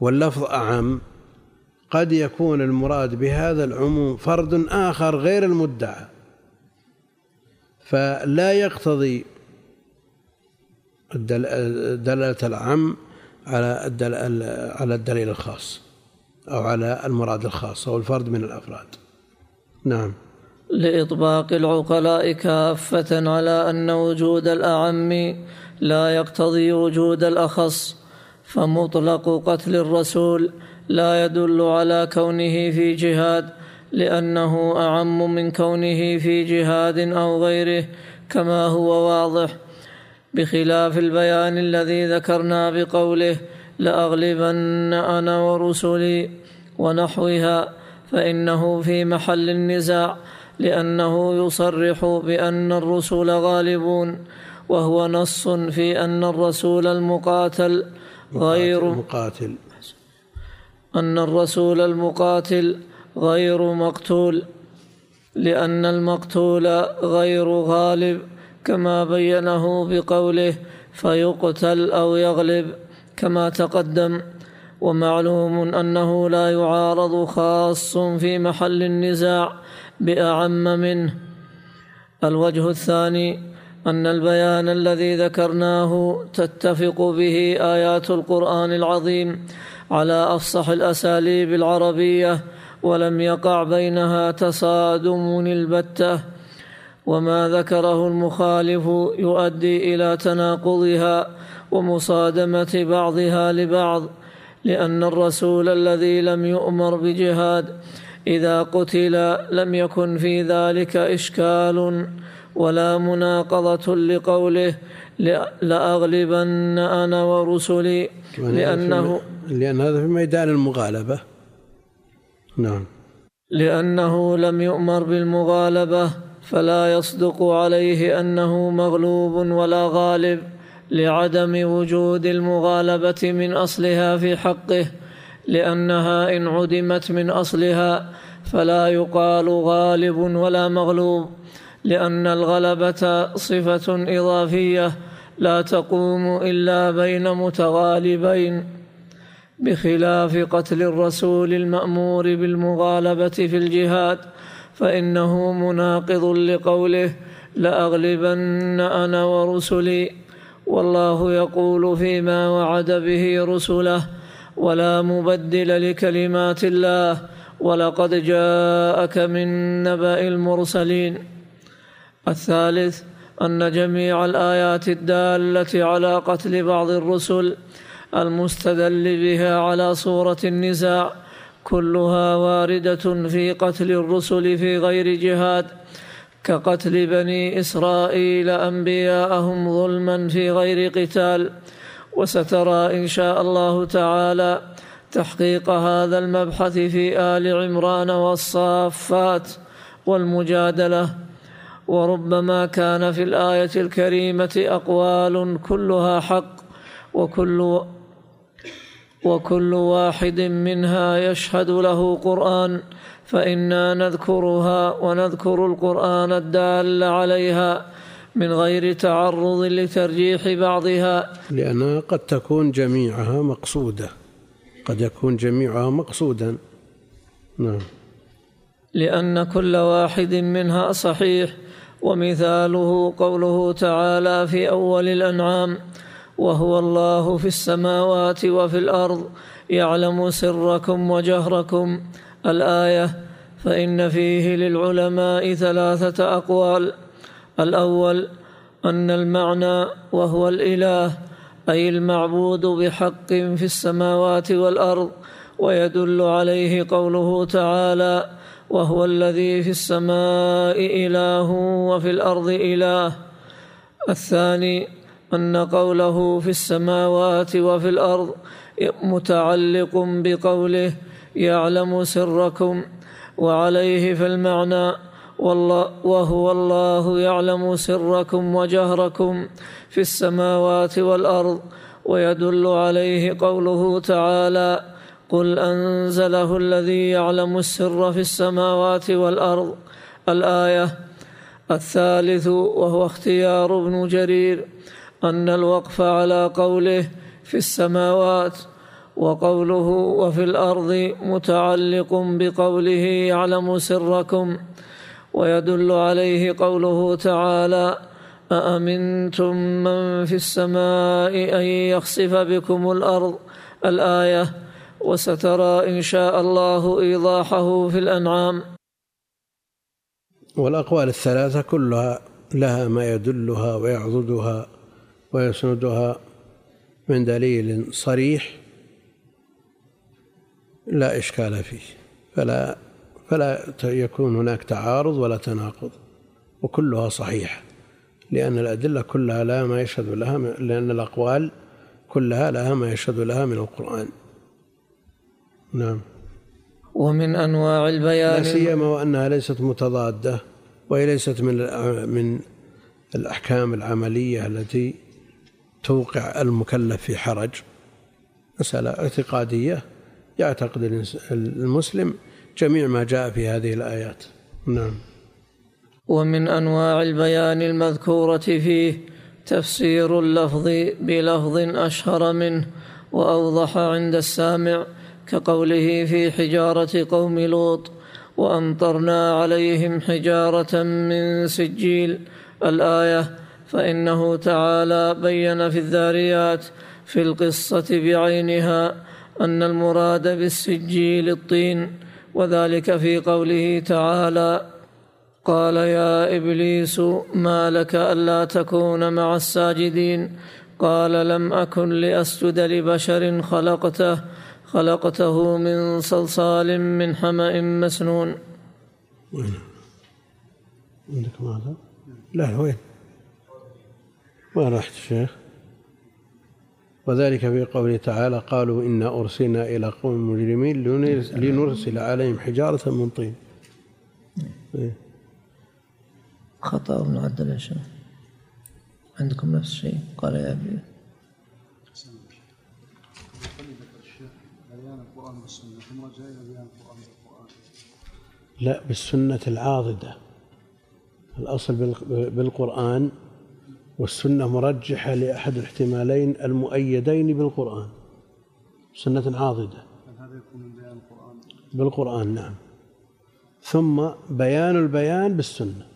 واللفظ أعم قد يكون المراد بهذا العموم فرد آخر غير المدعى. فلا يقتضي دلالة العم على على الدليل الخاص أو على المراد الخاص أو الفرد من الأفراد. نعم. لإطباق العقلاء كافة على أن وجود الأعم لا يقتضي وجود الأخص فمطلق قتل الرسول لا يدل على كونه في جهاد لأنه أعم من كونه في جهاد أو غيره كما هو واضح. بخلاف البيان الذي ذكرنا بقوله لأغلبن أنا ورسلي ونحوها فإنه في محل النزاع لأنه يصرح بأن الرسل غالبون. وهو نص في أن الرسول المقاتل غير مقاتل. أن الرسول المقاتل غير مقتول لأن المقتول غير غالب كما بينه بقوله فيقتل أو يغلب كما تقدم. ومعلوم أنه لا يعارض خاص في محل النزاع بأعم منه. الوجه الثاني أن البيان الذي ذكرناه تتفق به آيات القرآن العظيم على أفصح الأساليب العربية ولم يقع بينها تصادم البتة. وما ذكره المخالف يؤدي إلى تناقضها ومصادمة بعضها لبعض لأن الرسول الذي لم يؤمر بجهاد إذا قتل لم يكن في ذلك إشكال. ولا مناقضة لقوله لأغلبن أنا ورسلي لأنه لأن هذا في ميدان المغالبة. نعم. لأنه لم يؤمر بالمغالبة فلا يصدق عليه أنه مغلوب ولا غالب لعدم وجود المغالبة من أصلها في حقه لأنها إن عدمت من أصلها فلا يقال غالب ولا مغلوب. لأن الغلبة صفة إضافية لا تقوم إلا بين متغالبين بخلاف قتل الرسول المأمور بالمغالبة في الجهاد فإنه مناقض لقوله لأغلبن أنا ورسلي والله يقول فيما وعد به رسله ولا مبدل لكلمات الله ولقد جاءك من نبأ المرسلين. الثالث أن جميع الآيات الدالة على قتل بعض الرسل المستدل بها على صورة النزاع كلها واردة في قتل الرسل في غير جهاد كقتل بني إسرائيل أنبياءهم ظلما في غير قتال. وسترى إن شاء الله تعالى تحقيق هذا المبحث في آل عمران والصافات والمجادلة. وربما كان في الآية الكريمة أقوال كلها حق وكل وكل واحد منها يشهد له قرآن فإنا نذكرها ونذكر القرآن الدال عليها من غير تعرض لترجيح بعضها. لأنها قد تكون جميعها مقصودة. قد يكون جميعها مقصودا. نعم. لأن كل واحد منها صحيح ومثاله قوله تعالى في أول الأنعام وهو الله في السماوات وفي الأرض يعلم سركم وجهركم الآية فإن فيه للعلماء ثلاثة أقوال الأول أن المعنى وهو الإله أي المعبود بحق في السماوات والأرض ويدل عليه قوله تعالى وهو الذي في السماء إله وفي الأرض إله. الثاني أن قوله في السماوات وفي الأرض متعلق بقوله يعلم سركم وعليه فالمعنى والله وهو الله يعلم سركم وجهركم في السماوات والأرض. ويدل عليه قوله تعالى قل انزله الذي يعلم السر في السماوات والارض الايه الثالث وهو اختيار ابن جرير ان الوقف على قوله في السماوات وقوله وفي الأرض متعلق بقوله يعلم سركم ويدل عليه قوله تعالى أأمنتم من في السماء أن يخسف بكم الأرض الآية وسترى إن شاء الله إيضاحه في الأنعام. والأقوال الثلاثة كلها لها ما يدلها ويعضدها ويسندها من دليل صريح لا إشكال فيه. فلا فلا يكون هناك تعارض ولا تناقض وكلها صحيحة لأن الأدلة كلها لها ما يشهد لها لأن الأقوال كلها لها ما يشهد لها من القرآن. نعم. ومن أنواع البيان لا سيما وأنها ليست متضادة وهي ليست من من الأحكام العملية التي توقع المكلف في حرج. مسألة اعتقادية يعتقد المسلم جميع ما جاء في هذه الآيات. نعم. ومن أنواع البيان المذكورة فيه تفسير اللفظ بلفظ أشهر منه وأوضح عند السامع كقوله في حجارة قوم لوط وأمطرنا عليهم حجارة من سجيل الآية فإنه تعالى بين في الذاريات في القصة بعينها أن المراد بالسجيل الطين وذلك في قوله تعالى قال يا إبليس ما لك ألا تكون مع الساجدين؟ قال لم أكن لأسجد لبشر خلقته خلقته من صلصال من حمأ مسنون. وين؟ عندك ماذا؟ لا وين؟ وين رحت الشيخ وذلك في قوله تعالى قالوا إنا أرسلنا إلى قوم مجرمين لنرسل عليهم حجارة من طين. إيه. خطأ ابن عدل يا شيخ. عندكم نفس الشيء؟ قال يا أبي. لا بالسنة العاضدة. الأصل بالقرآن والسنة مرجحة لأحد الاحتمالين المؤيدين بالقرآن. سنة عاضدة. هذا يكون من بيان القرآن؟ بالقرآن نعم. ثم بيان البيان بالسنة.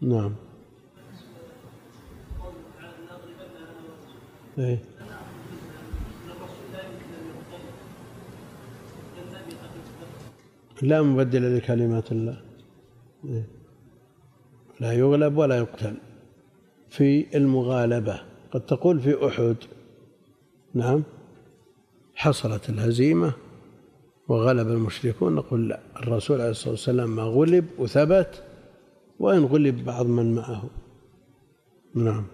نعم. إيه؟ لا مبدل لكلمات الله. لا يغلب ولا يقتل. في المغالبة. قد تقول في أحد. نعم. حصلت الهزيمة وغلب المشركون. نقول لا. الرسول عليه الصلاة والسلام ما غلب وثبت وإن غلب بعض من معه. نعم.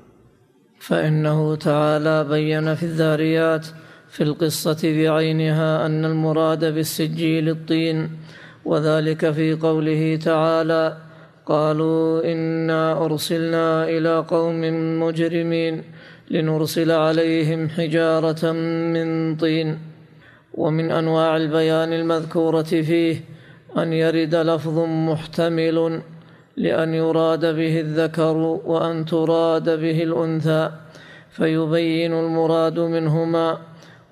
فإنه تعالى بين في الذاريات في القصة بعينها أن المراد بالسجيل الطين وذلك في قوله تعالى قالوا إنا أرسلنا إلى قوم مجرمين لنرسل عليهم حجارة من طين ومن أنواع البيان المذكورة فيه أن يرد لفظ محتمل لأن يراد به الذكر وأن تراد به الأنثى فيبين المراد منهما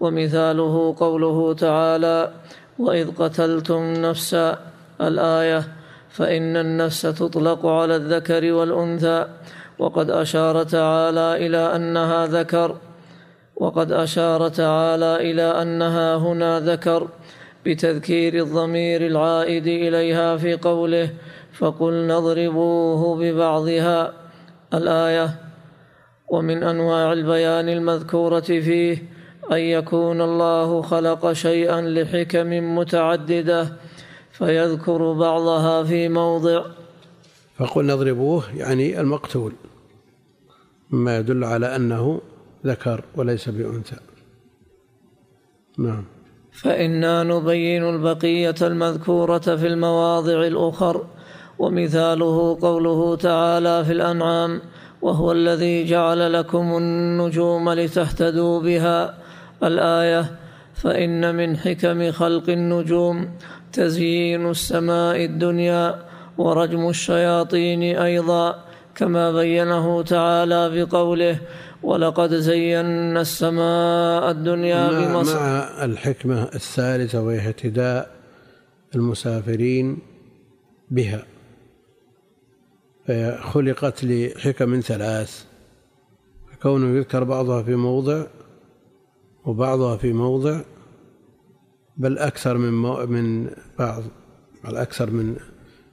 ومثاله قوله تعالى واذ قتلتم نفسا الايه فإن النفس تطلق على الذكر والأنثى وقد أشار تعالى إلى أنها ذكر وقد أشار تعالى إلى أنها هنا ذكر بتذكير الضمير العائد إليها في قوله فقل نضربوه ببعضها الآية ومن أنواع البيان المذكورة فيه أن يكون الله خلق شيئا لحكم متعددة فيذكر بعضها في موضع. فقل نضربوه يعني المقتول مما يدل على أنه ذكر وليس بأنثى. نعم. فإنا نبين البقية المذكورة في المواضع الأخر ومثاله قوله تعالى في الأنعام وهو الذي جعل لكم النجوم لتهتدوا بها الآية فإن من حكم خلق النجوم تزيين السماء الدنيا ورجم الشياطين أيضا كما بينه تعالى بقوله ولقد زينا السماء الدنيا بمصر مع الحكمة الثالثة وهي اهتداء المسافرين بها. فهي خلقت لحكم ثلاث كونه يذكر بعضها في موضع وبعضها في موضع بل أكثر من من بعض بل أكثر من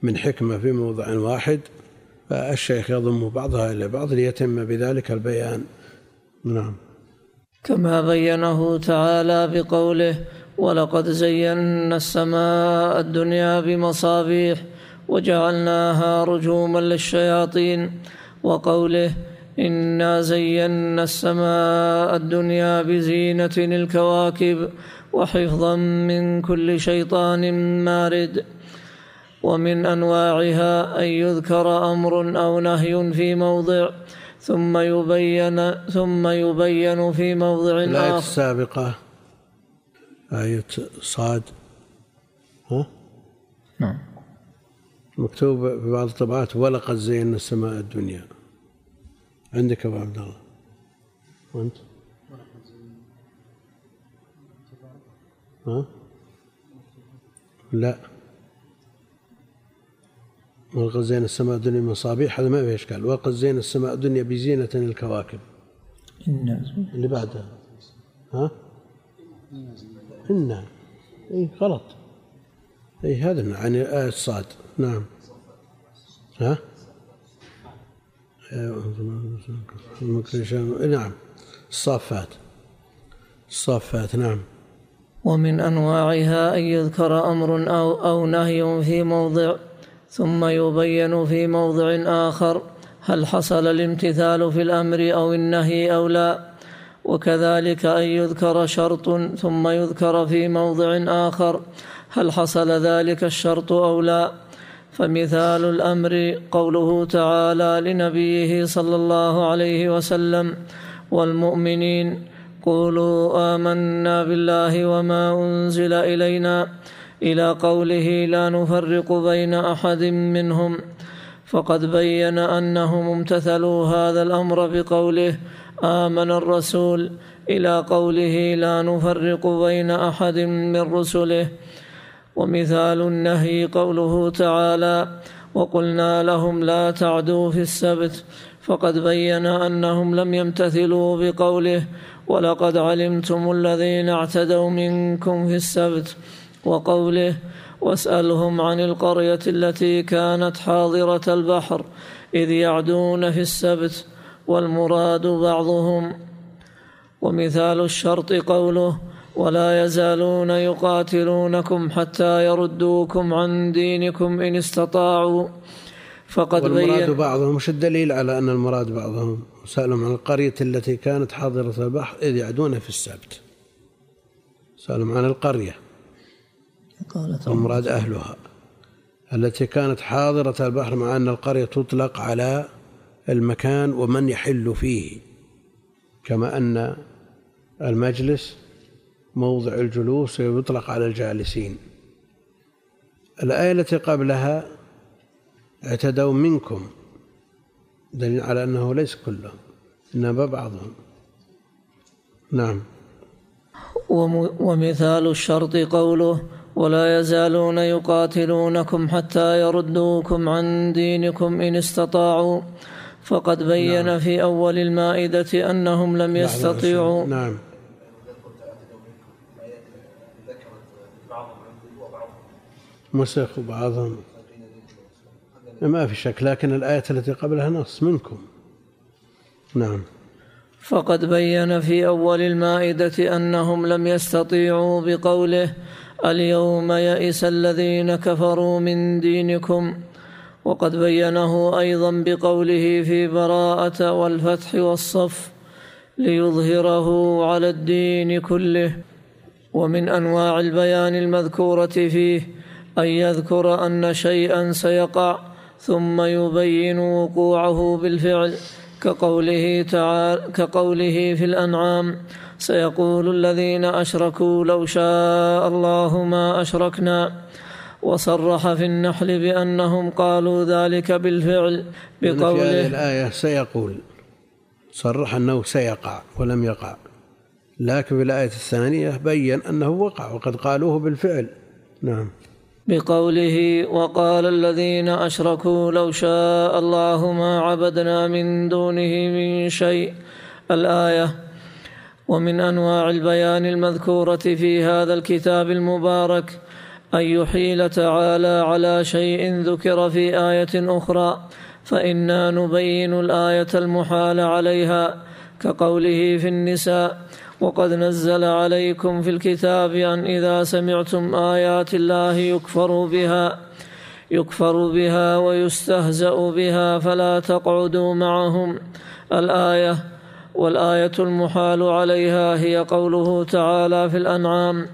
من حكمة في موضع واحد فالشيخ يضم بعضها إلى بعض ليتم بذلك البيان. نعم. كما بينه تعالى بقوله ولقد زينا السماء الدنيا بمصابيح وجعلناها رجوما للشياطين وقوله انا زينا السماء الدنيا بزينه الكواكب وحفظا من كل شيطان مارد ومن انواعها ان يذكر أمر أو نهي في موضع ثم يبين ثم يبين في موضع آخر. الآية السابقة آية صاد. ها؟ نعم. مكتوب في بعض الطبعات ولقد زينا السماء الدنيا. عندك أبو عبد الله؟ وأنت؟ ها؟ لا. ولقد زينا السماء الدنيا مصابيح هذا ما فيه إشكال. ولقد زينا السماء الدنيا بزينة الكواكب اللي بعدها. ها؟ إنا. اي غلط. اي هذا يعني آية الصاد نعم. ها؟ نعم. الصافات. الصافات نعم. ومن أنواعها أن يذكر أمر أو, أو نهي في موضع ثم يبين في موضع آخر هل حصل الامتثال في الأمر أو النهي أو لا. وكذلك أن يذكر شرط ثم يذكر في موضع آخر هل حصل ذلك الشرط أو لا. فمثال الأمر قوله تعالى لنبيه صلى الله عليه وسلم والمؤمنين قولوا آمنا بالله وما أنزل إلينا إلى قوله لا نفرق بين أحد منهم فقد بين أنهم امتثلوا هذا الأمر بقوله آمن الرسول إلى قوله لا نفرق بين أحد من رسله ومثال النهي قوله تعالى وقلنا لهم لا تعدوا في السبت فقد بين أنهم لم يمتثلوا بقوله ولقد علمتم الذين اعتدوا منكم في السبت وقوله واسألهم عن القرية التي كانت حاضرة البحر إذ يعدون في السبت والمراد بعضهم. ومثال الشرط قوله ولا يزالون يقاتلونكم حتى يردوكم عن دينكم إن استطاعوا. فقد والمراد بين بعضهم مش الدليل على أن المراد بعضهم؟ سألهم عن القرية التي كانت حاضرة البحر إذ يعدون في السبت. سألهم عن القرية. المراد أهلها. التي كانت حاضرة البحر مع أن القرية تطلق على المكان ومن يحل فيه. كما أن المجلس موضع الجلوس ويطلق على الجالسين. الآية التي قبلها اعتدوا منكم دليل على أنه ليس كلهم إنما بعضهم. نعم. ومثال الشرط قوله ولا يزالون يقاتلونكم حتى يردوكم عن دينكم إن استطاعوا فقد بين نعم. في أول المائدة أنهم لم يستطيعوا. نعم. مسخ بعضهم. ما في شك لكن الآية التي قبلها نص منكم. نعم. فقد بين في أول المائدة أنهم لم يستطيعوا بقوله اليوم يئس الذين كفروا من دينكم. وقد بينه أيضا بقوله في براءة والفتح والصف ليظهره على الدين كله. ومن أنواع البيان المذكورة فيه أن يذكر أن شيئا سيقع ثم يبين وقوعه بالفعل. كقوله تعالى كقوله في الأنعام سيقول الذين أشركوا لو شاء الله ما أشركنا. وصرح في النحل بأنهم قالوا ذلك بالفعل بقوله في هذه الآية سيقول صرح أنه سيقع ولم يقع. لكن في الآية الثانية بين أنه وقع وقد قالوه بالفعل. نعم. بقوله وقال الذين أشركوا لو شاء الله ما عبدنا من دونه من شيء. الآية ومن أنواع البيان المذكورة في هذا الكتاب المبارك أن يحيل تعالى على شيء ذكر في آية أخرى فإنا نبين الآية المحال عليها كقوله في النساء وقد نزل عليكم في الكتاب أن إذا سمعتم آيات الله يكفر بها يكفر بها ويستهزأ بها فلا تقعدوا معهم. الآية والآية المحال عليها هي قوله تعالى في الأنعام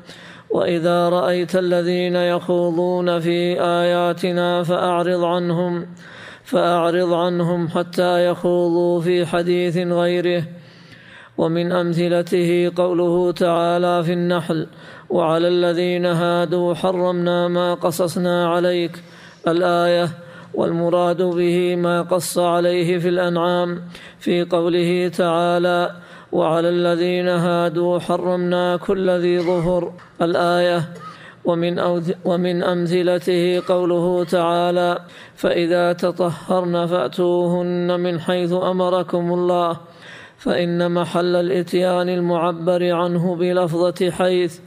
وإذا رأيت الذين يخوضون في آياتنا فأعرض عنهم فأعرض عنهم حتى يخوضوا في حديث غيره. ومن أمثلته قوله تعالى في النحل وعلى الذين هادوا حرمنا ما قصصنا عليك الآية والمراد به ما قص عليه في الأنعام في قوله تعالى وعلى الذين هادوا حرمنا كل ذي ظهر الآية. ومن, ومن أمثلته قوله تعالى فإذا تطهرن فأتوهن من حيث أمركم الله. فإن محل الإتيان المعبر عنه بلفظة حيث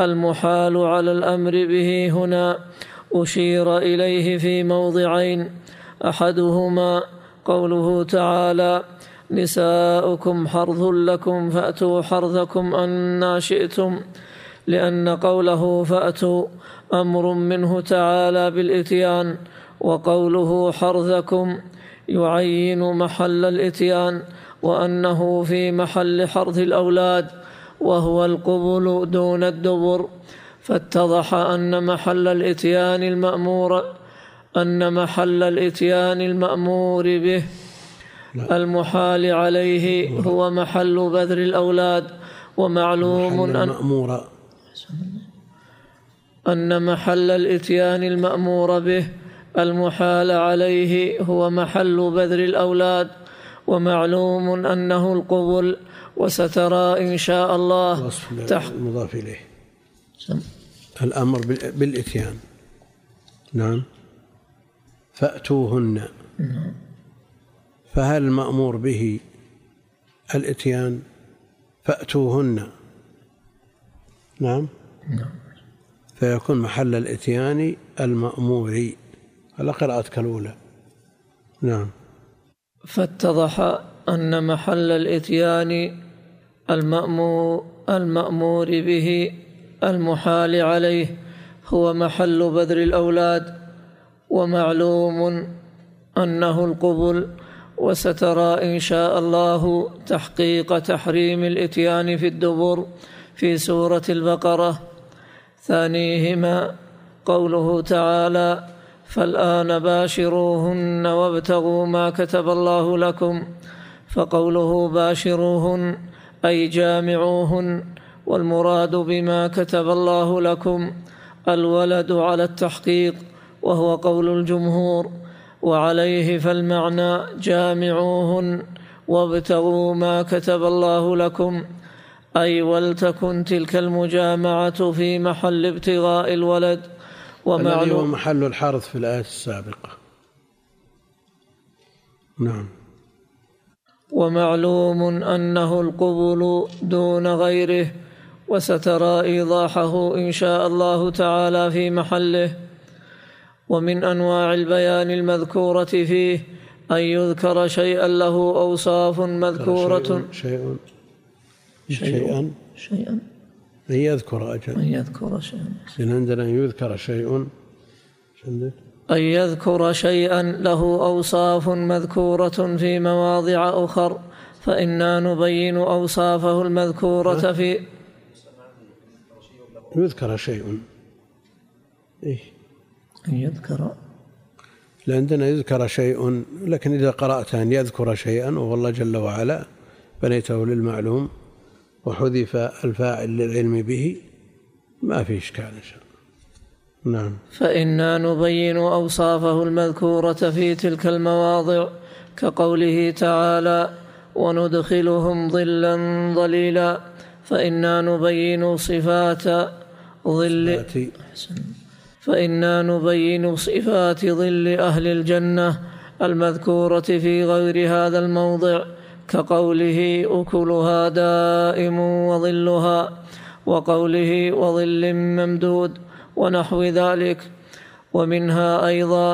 المحال على الأمر به هنا أشير إليه في موضعين. أحدهما قوله تعالى نساؤكم حرث لكم فأتوا حرثكم أنا شئتم لأن قوله فأتوا أمر منه تعالى بالإتيان وقوله حرثكم يعين محل الإتيان. وأنه في محل حرث الأولاد وهو القبل دون الدبر فاتضح أن محل الإتيان المأمور أن محل الإتيان المأمور به المحال عليه هو محل بذر الأولاد ومعلوم أن المأمور. أن محل الإتيان المأمور به المحال عليه هو محل بذر الأولاد ومعلوم أنه القبل وسترى إن شاء الله تحت المضاف إليه. الأمر بالإتيان. نعم. فأتوهن. نعم. فهل المأمور به الإتيان؟ فأتوهن. نعم. نعم. فيكون محل الإتيان المأمور. على قراءتك الأولى. نعم. فاتضح أن محل الإتيان المأمور, المأمور به المحال عليه هو محل بذر الأولاد ومعلوم أنه القبل وسترى إن شاء الله تحقيق تحريم الإتيان في الدبر في سورة البقرة. ثانيهما قوله تعالى فالآن باشروهن وابتغوا ما كتب الله لكم فقوله باشروهن أي جامعوهن والمراد بما كتب الله لكم الولد على التحقيق وهو قول الجمهور وعليه فالمعنى جامعوهن وابتغوا ما كتب الله لكم أي ولتكن تلك المجامعة في محل ابتغاء الولد الذي هو ومعلوم محل الحرث في الآية السابقة. نعم. ومعلوم أنه القبول دون غيره وسترى إيضاحه إن شاء الله تعالى في محله. ومن أنواع البيان المذكورة فيه أن يذكر شيئا له أوصاف مذكورة. شيء شيء شيء. شيئا. شيئا. أن يذكر أجل. أن يذكر شيئا. لأن عندنا أن يذكر شيء. عندك؟ أن يذكر شيئا له أوصاف مذكورة في مواضع أخر فإنا نبين أوصافه المذكورة في يذكر شيء. إيه أن يذكر. لعندنا يذكر شيء لكن إذا قرأت أن يذكر شيئا وهو الله جل وعلا بنيته للمعلوم. وحذف الفاعل للعلم به ما في إشكال إن شاء الله. نعم. فإنا نبين أوصافه المذكورة في تلك المواضع كقوله تعالى وندخلهم ظلا ظليلا. فإنا نبين صفات ظل فإنا نبين صفات ظل أهل الجنة المذكورة في غير هذا الموضع. كقوله أكلها دائم وظلها وقوله وظل ممدود ونحو ذلك ومنها أيضا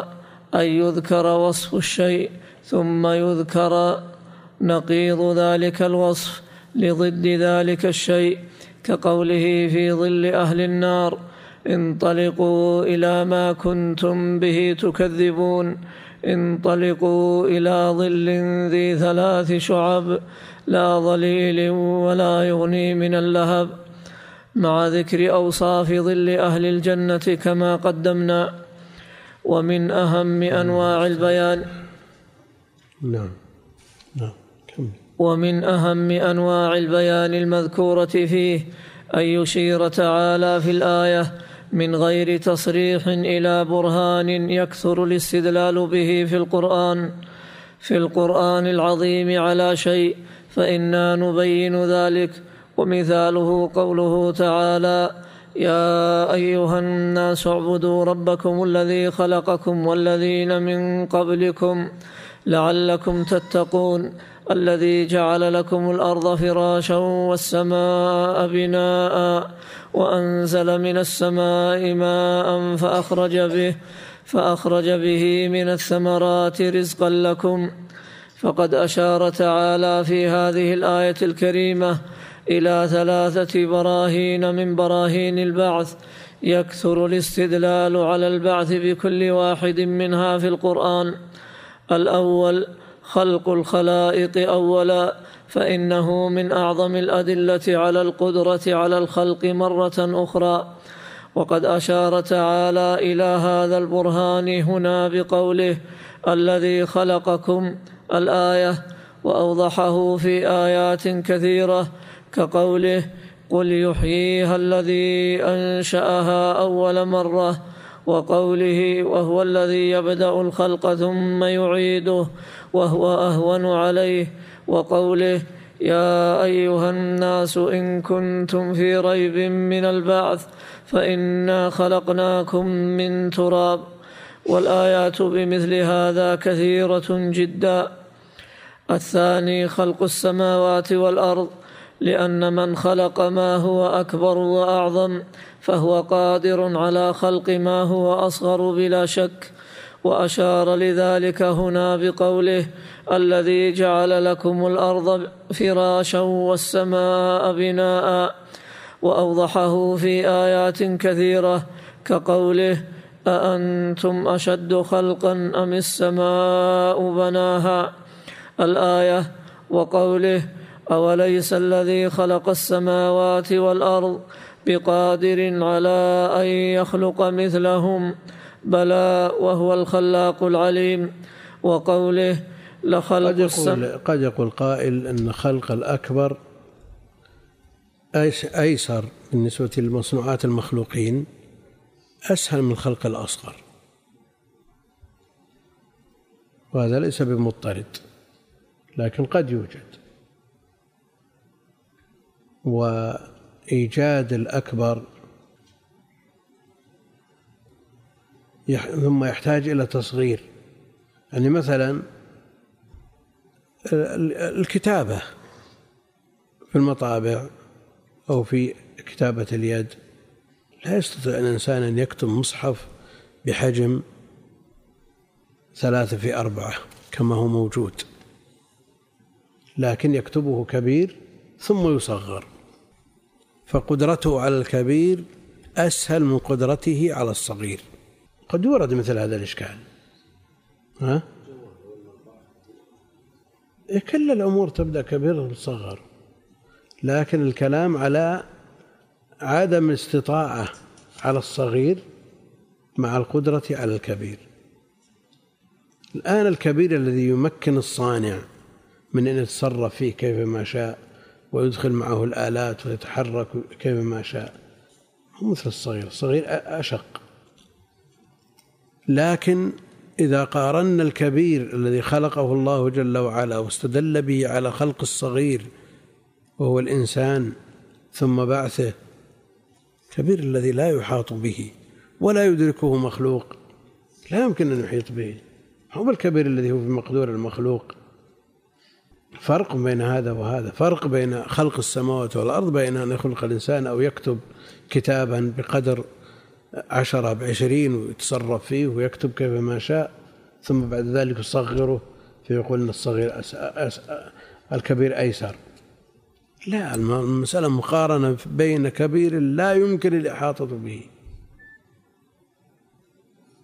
أن يذكر وصف الشيء ثم يذكر نقيض ذلك الوصف لضد ذلك الشيء كقوله في ظل أهل النار انطلقوا إلى ما كنتم به تكذبون. انطلقوا إلى ظل ذي ثلاث شعب لا ظليل ولا يغني من اللهب. مع ذكر أوصاف ظل أهل الجنة كما قدمنا ومن أهم أنواع البيان. نعم. نعم. ومن أهم أنواع البيان المذكورة فيه أن يشير تعالى في الآية من غير تصريح إلى برهان يكثر الاستدلال به في القرآن. في القرآن العظيم على شيء فإنا نبين ذلك. ومثاله قوله تعالى يا أيها الناس اعبدوا ربكم الذي خلقكم والذين من قبلكم لعلكم تتقون. الذي جعل لكم الأرض فراشا والسماء بناء وأنزل من السماء ماء فأخرج به فأخرج به من الثمرات رزقا لكم. فقد أشار تعالى في هذه الآية الكريمة إلى ثلاثة براهين من براهين البعث يكثر الاستدلال على البعث بكل واحد منها في القرآن. الأول خلق الخلائق أولا فإنه من أعظم الأدلة على القدرة على الخلق مرة أخرى. وقد أشار تعالى إلى هذا البرهان هنا بقوله الذي خلقكم الآية وأوضحه في آيات كثيرة كقوله قل يحييها الذي أنشأها أول مرة وقوله وهو الذي يبدأ الخلق ثم يعيده. وهو أهون عليه وقوله يا أيها الناس إن كنتم في ريب من البعث فإنا خلقناكم من تراب والآيات بمثل هذا كثيرة جدا. الثاني خلق السماوات والأرض لأن من خلق ما هو أكبر وأعظم فهو قادر على خلق ما هو أصغر بلا شك. وأشار لذلك هنا بقوله الذي جعل لكم الأرض فراشا والسماء بناء وأوضحه في آيات كثيرة كقوله أأنتم أشد خلقا أم السماء بناها؟ الآية وقوله أوليس الذي خلق السماوات والأرض بقادر على أن يخلق مثلهم؟ بلى وهو الخلاق العليم وقوله لخلق قد يقول قد يقول قائل أن خلق الأكبر أيس- أيسر بالنسبة للمصنوعات المخلوقين أسهل من خلق الأصغر. وهذا ليس بمضطرد لكن قد يوجد. وإيجاد الأكبر ثم يحتاج إلى تصغير. يعني مثلا الكتابة في المطابع أو في كتابة اليد لا يستطيع الإنسان أن يكتب مصحف بحجم ثلاثة في أربعة كما هو موجود. لكن يكتبه كبير ثم يصغر. فقدرته على الكبير أسهل من قدرته على الصغير. قد يورد مثل هذا الإشكال. ها؟ إيه، كل الأمور تبدأ كبيرة وتصغر لكن الكلام على عدم استطاعة على الصغير مع القدرة على الكبير. الآن الكبير الذي يمكن الصانع من أن يتصرف فيه كيفما شاء ويدخل معه الآلات ويتحرك كيفما شاء مثل الصغير. الصغير أشق. لكن إذا قارنا الكبير الذي خلقه الله جل وعلا واستدل به على خلق الصغير وهو الإنسان ثم بعثه كبير الذي لا يحاط به ولا يدركه مخلوق لا يمكن أن يحيط به. هو الكبير الذي هو في مقدور المخلوق. فرق بين هذا وهذا فرق بين خلق السماوات والأرض بين أن يخلق الإنسان أو يكتب كتابا بقدر عشرة بعشرين ويتصرف فيه ويكتب كيف ما شاء ثم بعد ذلك يصغره فيقول أن الصغير أس أس الكبير أيسر. لا المسألة مقارنة بين كبير لا يمكن الإحاطة به.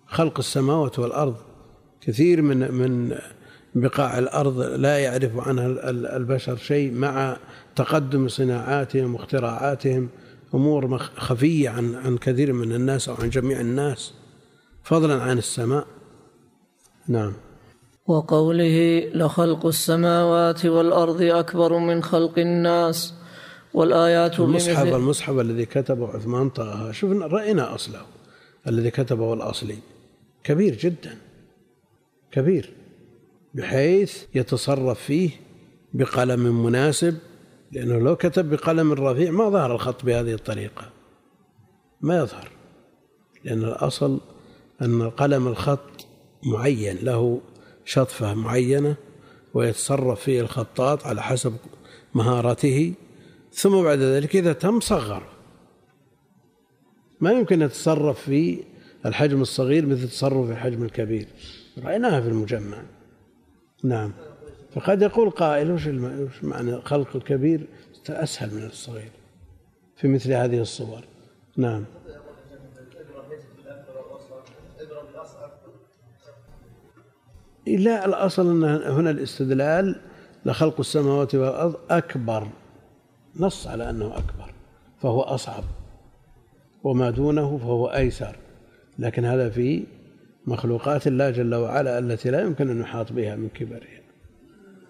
خلق السماوات والأرض كثير من من بقاع الأرض لا يعرف عنها البشر شيء مع تقدم صناعاتهم واختراعاتهم. أمور خفية عن عن كثير من الناس أو عن جميع الناس. فضلا عن السماء. نعم. وقوله لخلق السماوات والأرض أكبر من خلق الناس والآيات المصحف المصحف الذي كتبه عثمان طه شوف رأينا أصله الذي كتبه الأصلي. كبير جدا. كبير. بحيث يتصرف فيه بقلم مناسب لأنه لو كتب بقلم رفيع ما ظهر الخط بهذه الطريقة. ما يظهر. لأن الأصل أن قلم الخط معين له شطفة معينة ويتصرف فيه الخطاط على حسب مهارته ثم بعد ذلك إذا تم صغر ما يمكن يتصرف في الحجم الصغير مثل تصرف في الحجم الكبير. رأيناها في المجمع. نعم. فقد يقول قائل وش معنى خلق الكبير؟ أسهل من الصغير في مثل هذه الصور. نعم. لا الأصل أن هنا الاستدلال لخلق السماوات والأرض أكبر نص على أنه أكبر فهو أصعب وما دونه فهو أيسر لكن هذا في مخلوقات الله جل وعلا التي لا يمكن أن يحاط بها من كبرها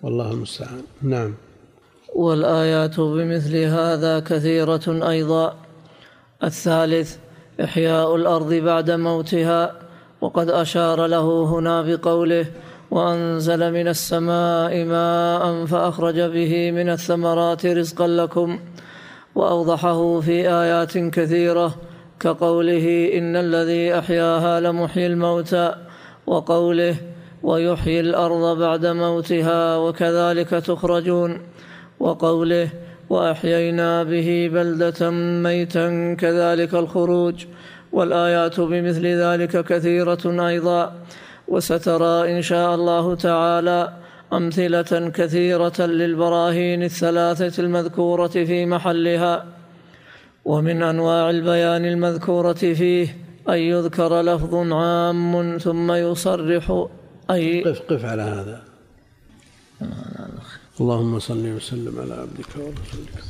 والله المستعان. نعم. والآيات بمثل هذا كثيرة أيضا. الثالث إحياء الأرض بعد موتها وقد أشار له هنا بقوله وأنزل من السماء ماء فأخرج به من الثمرات رزقا لكم. وأوضحه في آيات كثيرة كقوله إن الذي أحياها لمحيي الموتى. وقوله ويحيي الأرض بعد موتها وكذلك تخرجون. وقوله وأحيينا به بلدة ميتا كذلك الخروج. والآيات بمثل ذلك كثيرة أيضا. وسترى إن شاء الله تعالى أمثلة كثيرة للبراهين الثلاثة المذكورة في محلها. ومن أنواع البيان المذكورة فيه أن يذكر لفظ عام ثم يصرح أي قف قف على هذا. اللهم صل وسلم على عبدك ورسولك.